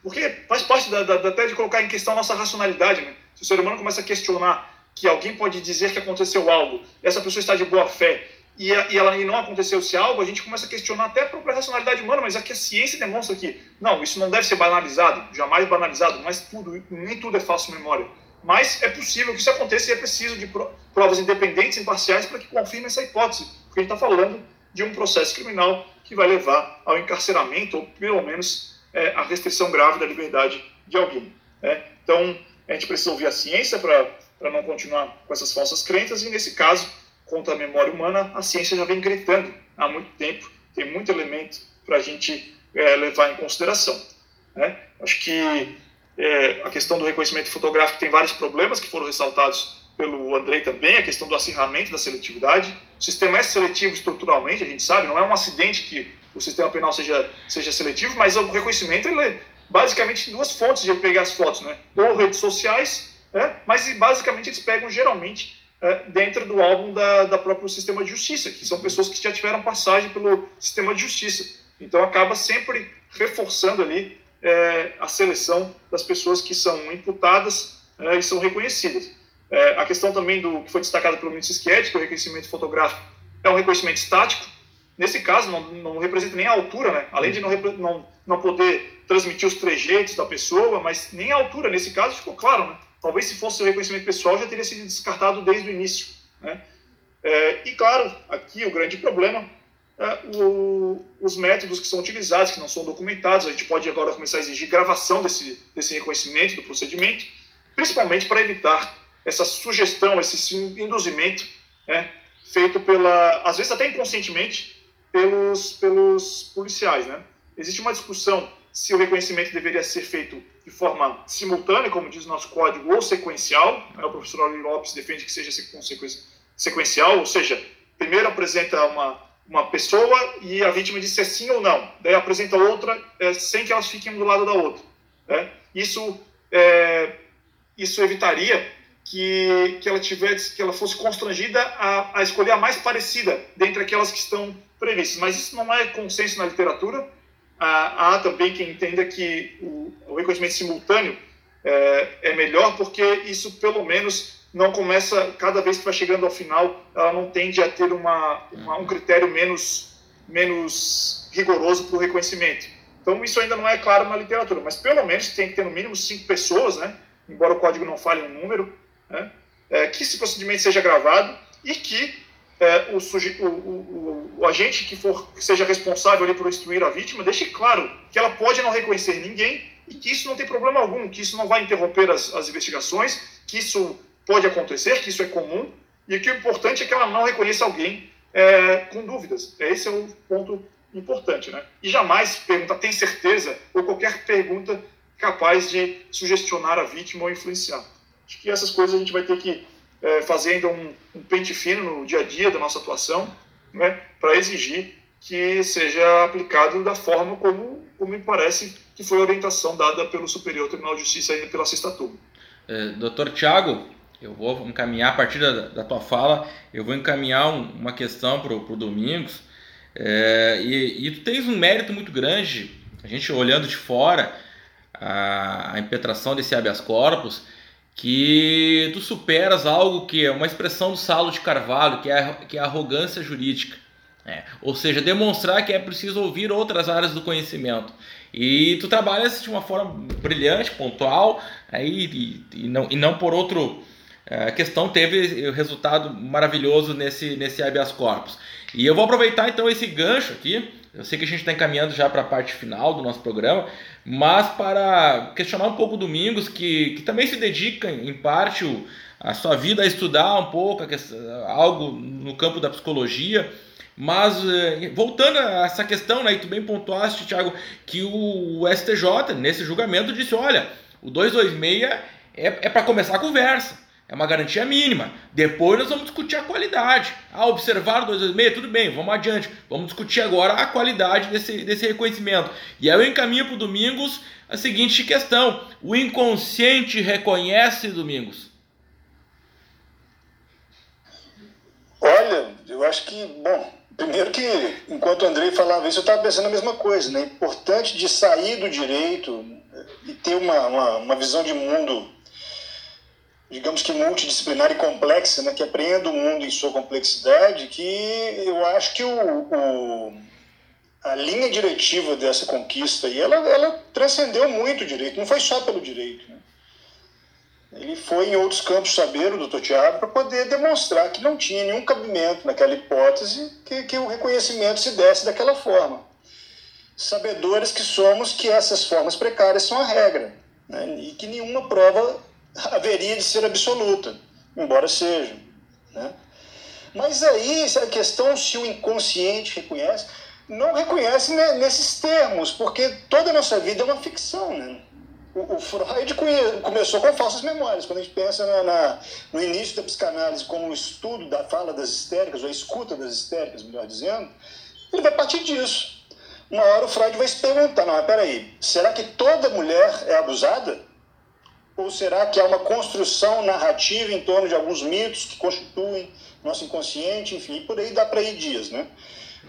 porque faz parte da, da, até de colocar em questão a nossa racionalidade, né? Se o ser humano começa a questionar que alguém pode dizer que aconteceu algo, essa pessoa está de boa fé e, ela e não aconteceu-se algo, a gente começa a questionar até a própria racionalidade humana, mas aqui a ciência demonstra que não, isso não deve ser banalizado, jamais banalizado, mas tudo, nem tudo é falso memória mas é possível que isso aconteça e é preciso de provas independentes imparciais para que confirme essa hipótese, porque a gente está falando de um processo criminal que vai levar ao encarceramento ou pelo menos é, a restrição grave da liberdade de alguém. Né? Então, a gente precisa ouvir a ciência para não continuar com essas falsas crenças e, nesse caso, contra a memória humana, a ciência já vem gritando há muito tempo, tem muito elemento para a gente é, levar em consideração. Né? Acho que é, a questão do reconhecimento fotográfico tem vários problemas que foram ressaltados pelo Andrei também, a questão do acirramento da seletividade. O sistema é seletivo estruturalmente, a gente sabe, não é um acidente que o sistema penal seja, seja seletivo, mas o reconhecimento ele é basicamente duas fontes de pegar as fotos, né? ou redes sociais, né? mas basicamente eles pegam geralmente é, dentro do álbum da, da próprio sistema de justiça, que são pessoas que já tiveram passagem pelo sistema de justiça. Então acaba sempre reforçando ali é, a seleção das pessoas que são imputadas é, e são reconhecidas. É, a questão também do que foi destacado pelo ministro Schietti, que o reconhecimento fotográfico é um reconhecimento estático. Nesse caso, não, não representa nem a altura, né? além de não, não, não poder transmitir os trejeitos da pessoa, mas nem a altura. Nesse caso, ficou claro. Né? Talvez se fosse o reconhecimento pessoal, já teria sido descartado desde o início. Né? É, e claro, aqui o grande problema é, o, os métodos que são utilizados, que não são documentados. A gente pode agora começar a exigir gravação desse, desse reconhecimento do procedimento, principalmente para evitar essa sugestão, esse induzimento né, feito pela, às vezes até inconscientemente, pelos, pelos policiais. Né? Existe uma discussão se o reconhecimento deveria ser feito de forma simultânea, como diz o nosso código, ou sequencial. Né? O professor Lopes defende que seja sequencial, ou seja, primeiro apresenta uma uma pessoa e a vítima disse sim ou não. Daí apresenta outra é, sem que elas fiquem do lado da outra. Né? Isso, é, isso evitaria que, que ela tivesse, que ela fosse constrangida a, a escolher a mais parecida dentre aquelas que estão previstas. Mas isso não é consenso na literatura. Há, há também quem entenda que o, o reconhecimento simultâneo é, é melhor porque isso pelo menos não começa, cada vez que vai chegando ao final, ela não tende a ter uma, uma um critério menos, menos rigoroso para o reconhecimento. Então, isso ainda não é claro na literatura, mas pelo menos tem que ter no mínimo cinco pessoas, né? embora o código não fale um número, né? é, que esse procedimento seja gravado e que é, o, o, o, o, agente que for que seja responsável ali por instruir a vítima deixe claro que ela pode não reconhecer ninguém e que isso não tem problema algum, que isso não vai interromper as, as investigações, que isso pode acontecer, que isso é comum e que o importante é que ela não reconheça alguém é, com dúvidas. Esse é o ponto importante, né? E jamais perguntar tem certeza ou qualquer pergunta capaz de sugestionar a vítima ou influenciar. Acho que essas coisas a gente vai ter que é, fazer ainda um, um pente fino no dia a dia da nossa atuação, né, para exigir que seja aplicado da forma como, como me parece que foi a orientação dada pelo Superior Tribunal de Justiça ainda pela sexta turma. É, doutor Tiago, eu vou encaminhar, a partir da, da tua fala, eu vou encaminhar um, uma questão para o Domingos, é, e, e tu tens um mérito muito grande, a gente olhando de fora, a, a impetração desse habeas corpus, que tu superas algo que é uma expressão do Salo de Carvalho, que é, que é a arrogância jurídica. É, ou seja, demonstrar que é preciso ouvir outras áreas do conhecimento. E tu trabalhas de uma forma brilhante, pontual, aí, e, e não, e não por outro. A é, questão teve resultado maravilhoso nesse, nesse habeas corpus. E eu vou aproveitar então esse gancho aqui. Eu sei que a gente está encaminhando já para a parte final do nosso programa, mas para questionar um pouco o Domingos, que, que também se dedica em parte o, a sua vida a estudar um pouco algo no campo da psicologia. Mas eh, voltando a essa questão, né, e tu bem pontuaste, Thiago, que o STJ, nesse julgamento, disse: olha, o 226 é, é para começar a conversa. É uma garantia mínima. Depois nós vamos discutir a qualidade. Ah, observar o 226, tudo bem, vamos adiante. Vamos discutir agora a qualidade desse, desse reconhecimento. E aí eu encaminho para o Domingos a seguinte questão: o inconsciente reconhece Domingos? Olha, eu acho que, bom, primeiro que enquanto o Andrei falava isso, eu estava pensando a mesma coisa, né? Importante de sair do direito e ter uma, uma, uma visão de mundo digamos que multidisciplinar e complexa, né, que apreenda o mundo em sua complexidade, que eu acho que o, o a linha diretiva dessa conquista aí, ela, ela transcendeu muito o direito, não foi só pelo direito. Né? Ele foi em outros campos saber, o doutor Tiago, para poder demonstrar que não tinha nenhum cabimento naquela hipótese que, que o reconhecimento se desse daquela forma. Sabedores que somos que essas formas precárias são a regra, né? e que nenhuma prova haveria de ser absoluta, embora seja. Né? Mas aí a questão se o inconsciente reconhece, não reconhece nesses termos, porque toda a nossa vida é uma ficção. Né? O, o Freud começou com falsas memórias. Quando a gente pensa na, na, no início da psicanálise como o estudo da fala das histéricas, ou a escuta das histéricas, melhor dizendo, ele vai partir disso. Uma hora o Freud vai se perguntar, não, mas peraí, será que toda mulher é abusada? Ou será que há uma construção narrativa em torno de alguns mitos que constituem nosso inconsciente, enfim, por aí dá para ir dias, né?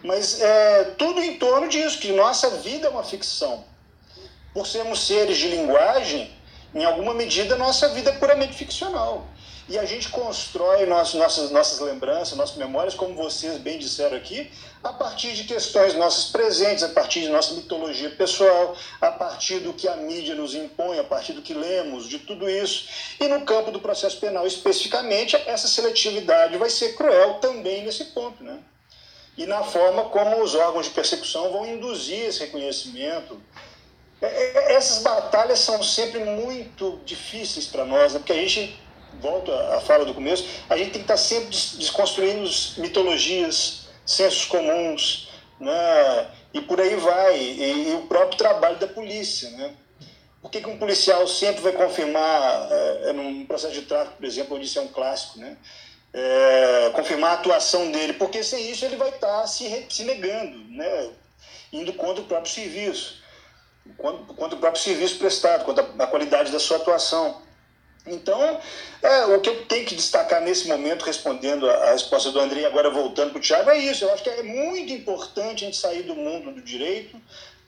Mas é tudo em torno disso, que nossa vida é uma ficção. Por sermos seres de linguagem, em alguma medida nossa vida é puramente ficcional. E a gente constrói nossas, nossas, nossas lembranças, nossas memórias, como vocês bem disseram aqui, a partir de questões nossas presentes, a partir de nossa mitologia pessoal, a partir do que a mídia nos impõe, a partir do que lemos, de tudo isso. E no campo do processo penal, especificamente, essa seletividade vai ser cruel também nesse ponto. Né? E na forma como os órgãos de persecução vão induzir esse reconhecimento. É, é, essas batalhas são sempre muito difíceis para nós, né? porque a gente volto à fala do começo, a gente tem que estar sempre desconstruindo mitologias, sensos comuns, né? e por aí vai, e, e, o próprio trabalho da polícia. Né? Por que, que um policial sempre vai confirmar, é, num processo de tráfico, por exemplo, onde isso é um clássico, né? É, confirmar a atuação dele? Porque sem isso ele vai estar se, se negando, né? indo contra o próprio serviço, contra, contra o próprio serviço prestado, contra a, a qualidade da sua atuação. Então, é, o que eu tenho que destacar nesse momento, respondendo a, resposta do André, agora voltando para o Tiago, é isso. Eu acho que é muito importante a gente sair do mundo do direito,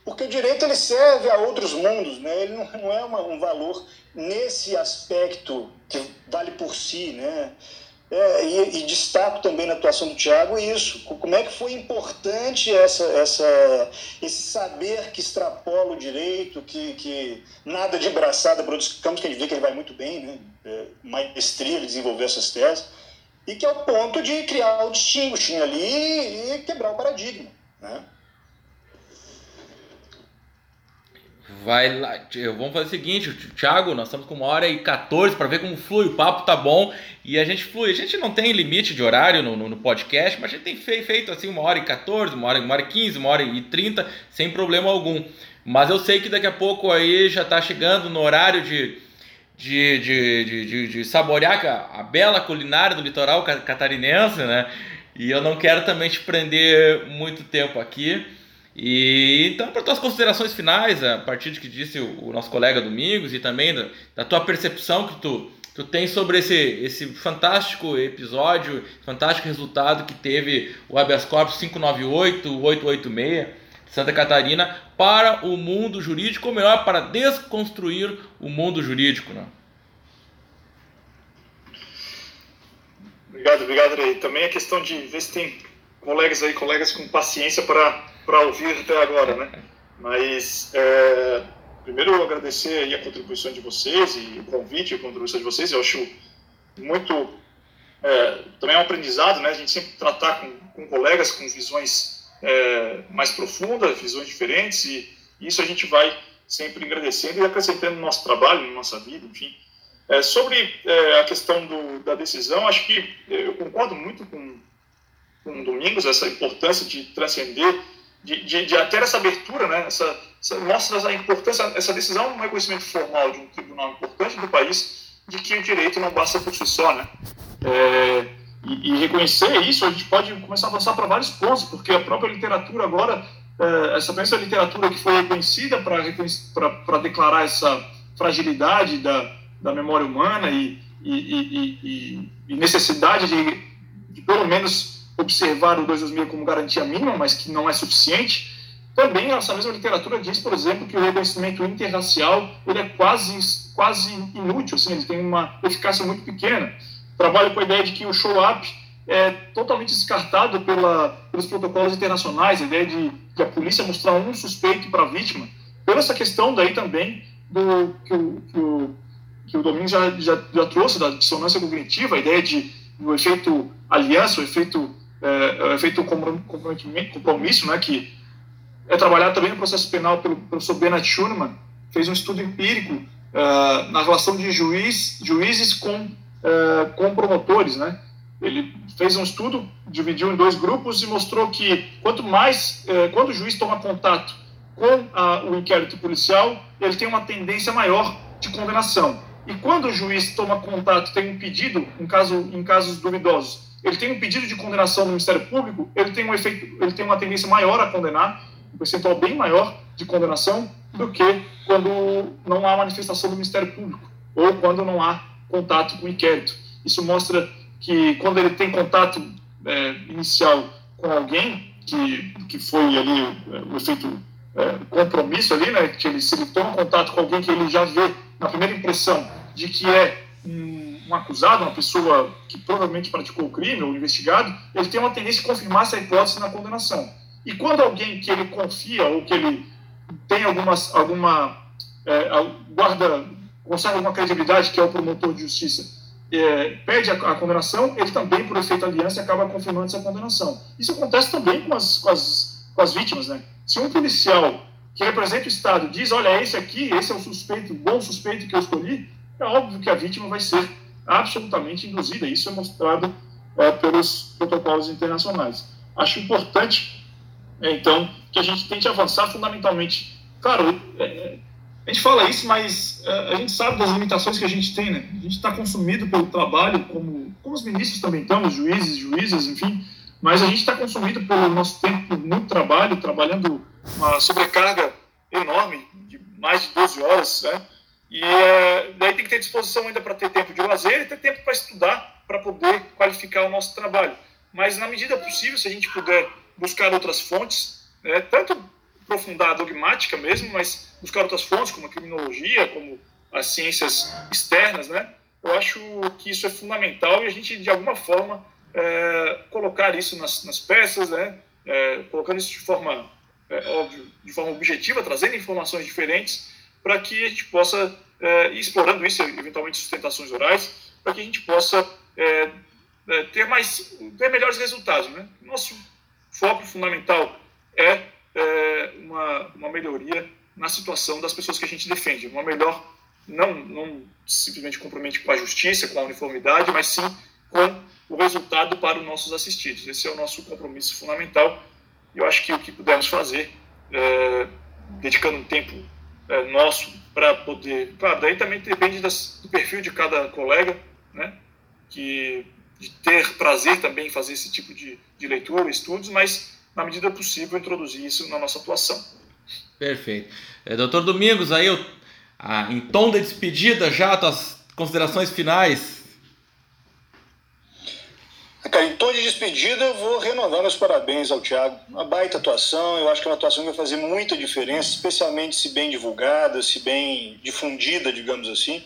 porque o direito ele serve a outros mundos, né? ele não, não é uma, um valor nesse aspecto que vale por si. Né? É, e, e, destaco também na atuação do Tiago isso, como é que foi importante essa, essa, esse saber que extrapola o direito, que, que nada de braçada para outros campos, que a gente vê que ele vai muito bem, né? é, maestria ele desenvolveu essas teses, e que é o ponto de criar o distinguishing ali e quebrar o paradigma. Né? Vai lá, vamos fazer o seguinte, Thiago, nós estamos com uma hora e 14 para ver como flui, o papo tá bom e a gente flui. A gente não tem limite de horário no, no, no podcast, mas a gente tem feito assim uma hora e 14, uma hora, uma hora e 15, uma hora e 30, sem problema algum. Mas eu sei que daqui a pouco aí já está chegando no horário de, de, de, de, de, de saborear a, a bela culinária do litoral catarinense, né? E eu não quero também te prender muito tempo aqui. E então, para tuas considerações finais, a partir de que disse o, o nosso colega Domingos e também da, da, tua percepção que tu, tu tem sobre esse, esse fantástico episódio, fantástico resultado que teve o habeas corpus 598, 886 Santa Catarina para o mundo jurídico, ou melhor, para desconstruir o mundo jurídico, né? Obrigado, obrigado, Rei. Também a questão de ver se tem colegas aí, colegas com paciência para ouvir até agora, né? Mas é, primeiro agradecer a contribuição de vocês e o convite, a contribuição de vocês. Eu acho muito é, também é um aprendizado, né? A gente sempre tratar com, com colegas com visões é, mais profundas, visões diferentes e isso a gente vai sempre agradecendo e acrescentando no nosso trabalho, na nossa vida, enfim. É, sobre é, a questão do, da decisão, acho que eu concordo muito com, com Domingos, essa importância de transcender de, de, de ter essa abertura, né? Essa, essa, mostra a importância, essa decisão um reconhecimento formal de um tribunal importante do país de que o direito não basta por si só, né? É, e, e, reconhecer isso, a gente pode começar a avançar para vários pontos, porque a própria literatura agora, é, essa mesma literatura que foi reconhecida para declarar essa fragilidade da, da memória humana e, e, e necessidade de, de, pelo menos, observar o 226 como garantia mínima, mas que não é suficiente. Também essa mesma literatura diz, por exemplo, que o reconhecimento interracial ele é quase, quase inútil, assim, ele tem uma eficácia muito pequena. Trabalho com a ideia de que o show-up é totalmente descartado pela, pelos protocolos internacionais, a ideia de, a polícia mostrar um suspeito para a vítima, pela essa questão daí também do que o, que o, que o Domingos já, já, já trouxe, da dissonância cognitiva, a ideia de, do efeito aliança, o efeito é, é feito um compromisso, né, que é trabalhado também no processo penal pelo professor Bernard Schurman, fez um estudo empírico uh, na relação de juiz, juízes com, uh, com promotores, né? Ele fez um estudo, dividiu em dois grupos e mostrou que quanto mais, uh, quando o juiz toma contato com a, o inquérito policial, ele tem uma tendência maior de condenação. E quando o juiz toma contato, tem um pedido, em, caso, em casos duvidosos, ele tem um pedido de condenação do Ministério Público, ele tem um efeito, ele tem uma tendência maior a condenar, um percentual bem maior de condenação do que quando não há manifestação do Ministério Público ou quando não há contato com o inquérito. Isso mostra que quando ele tem contato é, inicial com alguém que, que foi ali o efeito é, compromisso ali, né, que ele se ele toma contato com alguém que ele já vê na primeira impressão de que é um um acusado, uma pessoa que provavelmente praticou o crime ou investigado, ele tem uma tendência a confirmar essa hipótese na condenação. E quando alguém que ele confia ou que ele tem algumas, alguma é, guarda, conserva alguma credibilidade, que é o promotor de justiça, é, pede a, a, condenação, ele também, por efeito aliança, acaba confirmando essa condenação. Isso acontece também com as, com as, com as vítimas. Né? Se um policial que representa o Estado diz, olha, esse aqui, esse é o suspeito, o bom suspeito que eu escolhi, é óbvio que a vítima vai ser absolutamente induzida. Isso é mostrado é, pelos protocolos internacionais. Acho importante, é, então, que a gente tente avançar fundamentalmente. Claro, é, a gente fala isso, mas é, a gente sabe das limitações que a gente tem, né? A gente está consumido pelo trabalho, como, como os ministros também estão, os juízes, juízes, enfim, mas a gente está consumido pelo nosso tempo muito trabalho, trabalhando uma sobrecarga enorme, de mais de 12 horas, né? E é, daí tem que ter disposição ainda para ter tempo de lazer e ter tempo para estudar, para poder qualificar o nosso trabalho. Mas, na medida possível, se a gente puder buscar outras fontes, né, tanto aprofundar a dogmática mesmo, mas buscar outras fontes, como a criminologia, como as ciências externas, né, eu acho que isso é fundamental e a gente, de alguma forma, é, colocar isso nas, nas peças, né, é, colocando isso de forma, óbvio, de forma objetiva, trazendo informações diferentes, para que a gente possa é, explorando isso, eventualmente sustentações orais, para que a gente possa é, é, ter mais, ter melhores resultados. Né? Nosso foco fundamental é, é, uma, uma melhoria na situação das pessoas que a gente defende, uma melhor, não, não simplesmente compromete com a justiça, com a uniformidade, mas sim com o resultado para os nossos assistidos. Esse é o nosso compromisso fundamental. Eu acho que o que pudermos fazer, é, dedicando um tempo é, nosso para poder. Claro, daí também depende das, do perfil de cada colega, né? Que de ter prazer também em fazer esse tipo de, de leitura, estudos, mas na medida possível introduzir isso na nossa atuação. Perfeito. É, doutor Domingos, aí eu, ah, em tom de despedida já, tuas considerações finais. Cara, em tom de despedida, eu vou renovar meus parabéns ao Thiago. Uma baita atuação, eu acho que é uma atuação que vai fazer muita diferença, especialmente se bem divulgada, se bem difundida, digamos assim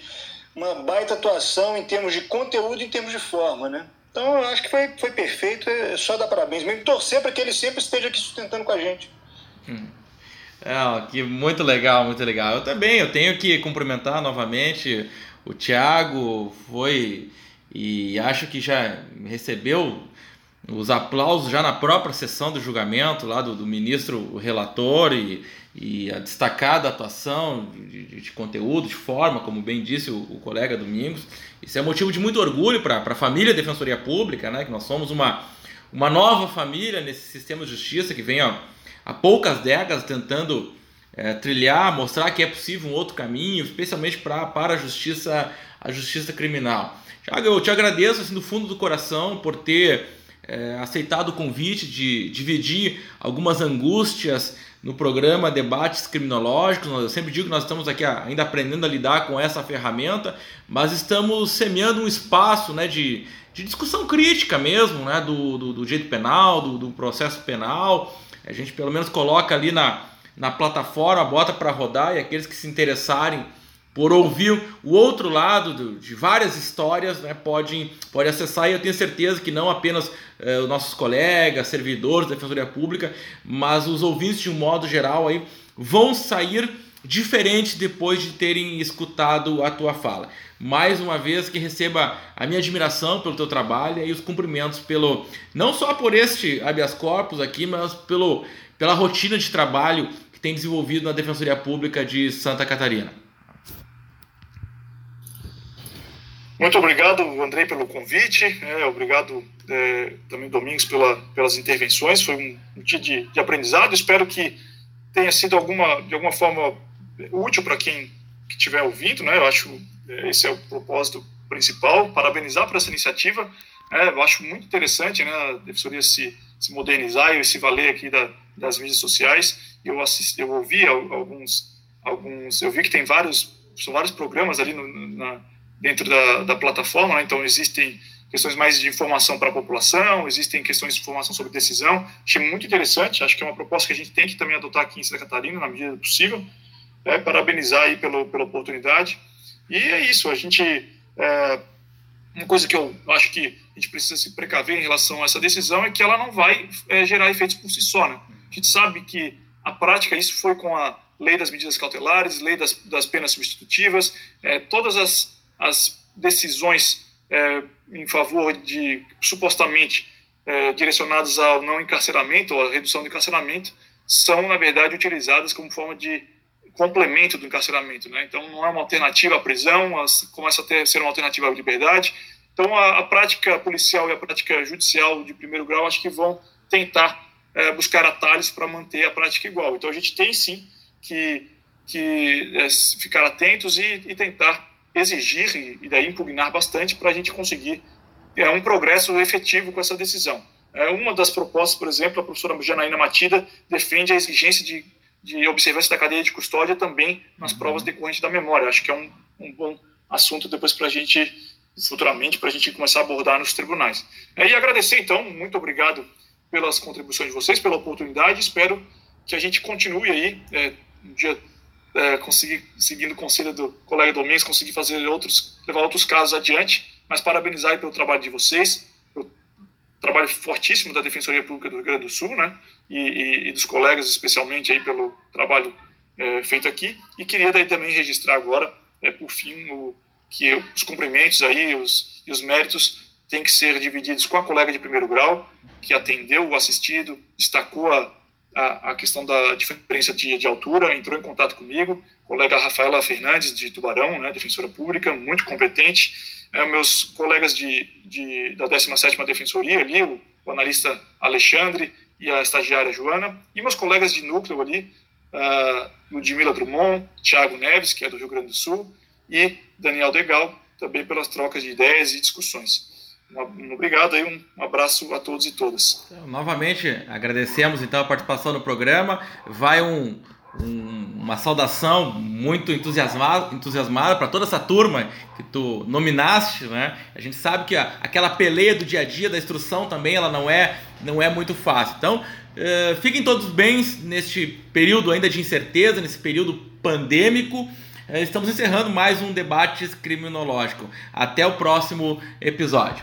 uma baita atuação em termos de conteúdo e em termos de forma, né? Então eu acho que foi, foi perfeito, é só dar parabéns mesmo, torcer para que ele sempre esteja aqui sustentando com a gente. Hum. É, que muito legal, muito legal. Eu também, eu tenho que cumprimentar novamente o Thiago, foi e acho que já recebeu os aplausos já na própria sessão do julgamento lá do, do ministro relator e, e a destacada atuação de, de, de, conteúdo, de forma, como bem disse o, o colega Domingos. Isso é motivo de muito orgulho para a família Defensoria Pública, né? que nós somos uma, uma nova família nesse sistema de justiça que vem ó, há poucas décadas tentando é, trilhar, mostrar que é possível um outro caminho, especialmente pra, para a justiça, a justiça criminal. Tiago, eu te agradeço assim, do fundo do coração por ter é, aceitado o convite de dividir algumas angústias no programa Debates Criminológicos. Eu sempre digo que nós estamos aqui ainda aprendendo a lidar com essa ferramenta, mas estamos semeando um espaço né, de, de discussão crítica mesmo né, do, do, do direito penal, do, do, processo penal. A gente pelo menos coloca ali na, na plataforma, bota para rodar e aqueles que se interessarem por ouvir o outro lado de várias histórias, né, pode, pode acessar e eu tenho certeza que não apenas eh, os nossos colegas, servidores da Defensoria Pública, mas os ouvintes de um modo geral aí vão sair diferentes depois de terem escutado a tua fala. Mais uma vez que receba a minha admiração pelo teu trabalho e os cumprimentos pelo não só por este habeas corpus aqui, mas pelo pela rotina de trabalho que tem desenvolvido na Defensoria Pública de Santa Catarina. Muito obrigado, Andrei, pelo convite. É, obrigado é, também, Domingos, pela, pelas intervenções. Foi um, dia de, de, aprendizado. Espero que tenha sido alguma, de alguma forma útil para quem estiver ouvindo. Né? Eu acho é, esse é o propósito principal. Parabenizar por essa iniciativa. É, eu acho muito interessante né, a Defensoria se, se modernizar e se valer aqui da, das mídias sociais. Eu, assisti, eu ouvi alguns, alguns. Eu vi que tem vários, são vários programas ali no, na dentro da, da plataforma, né? então existem questões mais de informação para a população, existem questões de informação sobre decisão. Achei muito interessante, acho que é uma proposta que a gente tem que também adotar aqui em Santa Catarina, na medida do possível. É, parabenizar aí pelo, pela oportunidade. E é isso, a gente. É, uma coisa que eu acho que a gente precisa se precaver em relação a essa decisão é que ela não vai é, gerar efeitos por si só. Né? A gente sabe que a prática, isso foi com a lei das medidas cautelares, lei das, das penas substitutivas, é, todas as as decisões é, em favor de supostamente é, direcionadas ao não encarceramento ou à redução do encarceramento são na verdade utilizadas como forma de complemento do encarceramento, né? Então não é uma alternativa à prisão, começa a ter, ser uma alternativa à liberdade. Então a, a, prática policial e a prática judicial de primeiro grau acho que vão tentar é, buscar atalhos para manter a prática igual. Então a gente tem sim que que é, ficar atentos e, e tentar exigir e, daí impugnar bastante para a gente conseguir é, um progresso efetivo com essa decisão. É, uma das propostas, por exemplo, a professora Janaína Matida defende a exigência de, de observância da cadeia de custódia também nas uhum. provas decorrentes da memória. Acho que é um, um bom assunto depois para a gente, futuramente, para a gente começar a abordar nos tribunais. É, e agradecer, então, muito obrigado pelas contribuições de vocês, pela oportunidade. Espero que a gente continue aí, é, um dia é, conseguir, seguindo o conselho do colega Domingos, conseguir fazer outros, levar outros casos adiante, mas parabenizar pelo trabalho de vocês, pelo trabalho fortíssimo da Defensoria Pública do Rio Grande do Sul, né, e, e, e dos colegas, especialmente aí pelo trabalho é, feito aqui, e queria daí também registrar agora é, por fim, o, que os cumprimentos aí os, e os méritos têm que ser divididos com a colega de primeiro grau, que atendeu o assistido, destacou a, a, a questão da diferença de, de, altura, entrou em contato comigo, colega Rafaela Fernandes, de Tubarão, né, defensora pública, muito competente, é, meus colegas de, de, da 17ª Defensoria ali, o, o analista Alexandre e a estagiária Joana, e meus colegas de núcleo ali, uh, Ludmila Drummond, Thiago Neves, que é do Rio Grande do Sul, e Daniel Degal, também pelas trocas de ideias e discussões. Obrigado aí, um abraço a todos e todas. Então, novamente, agradecemos então a participação no programa. Vai um, um, uma saudação muito entusiasmada, entusiasmada para toda essa turma que tu nominaste, né? A gente sabe que a, aquela peleia do dia a dia da instrução também ela não é não é muito fácil. Então, uh, fiquem todos bem neste período ainda de incerteza, nesse período pandêmico. Uh, estamos encerrando mais um debate criminológico. Até o próximo episódio.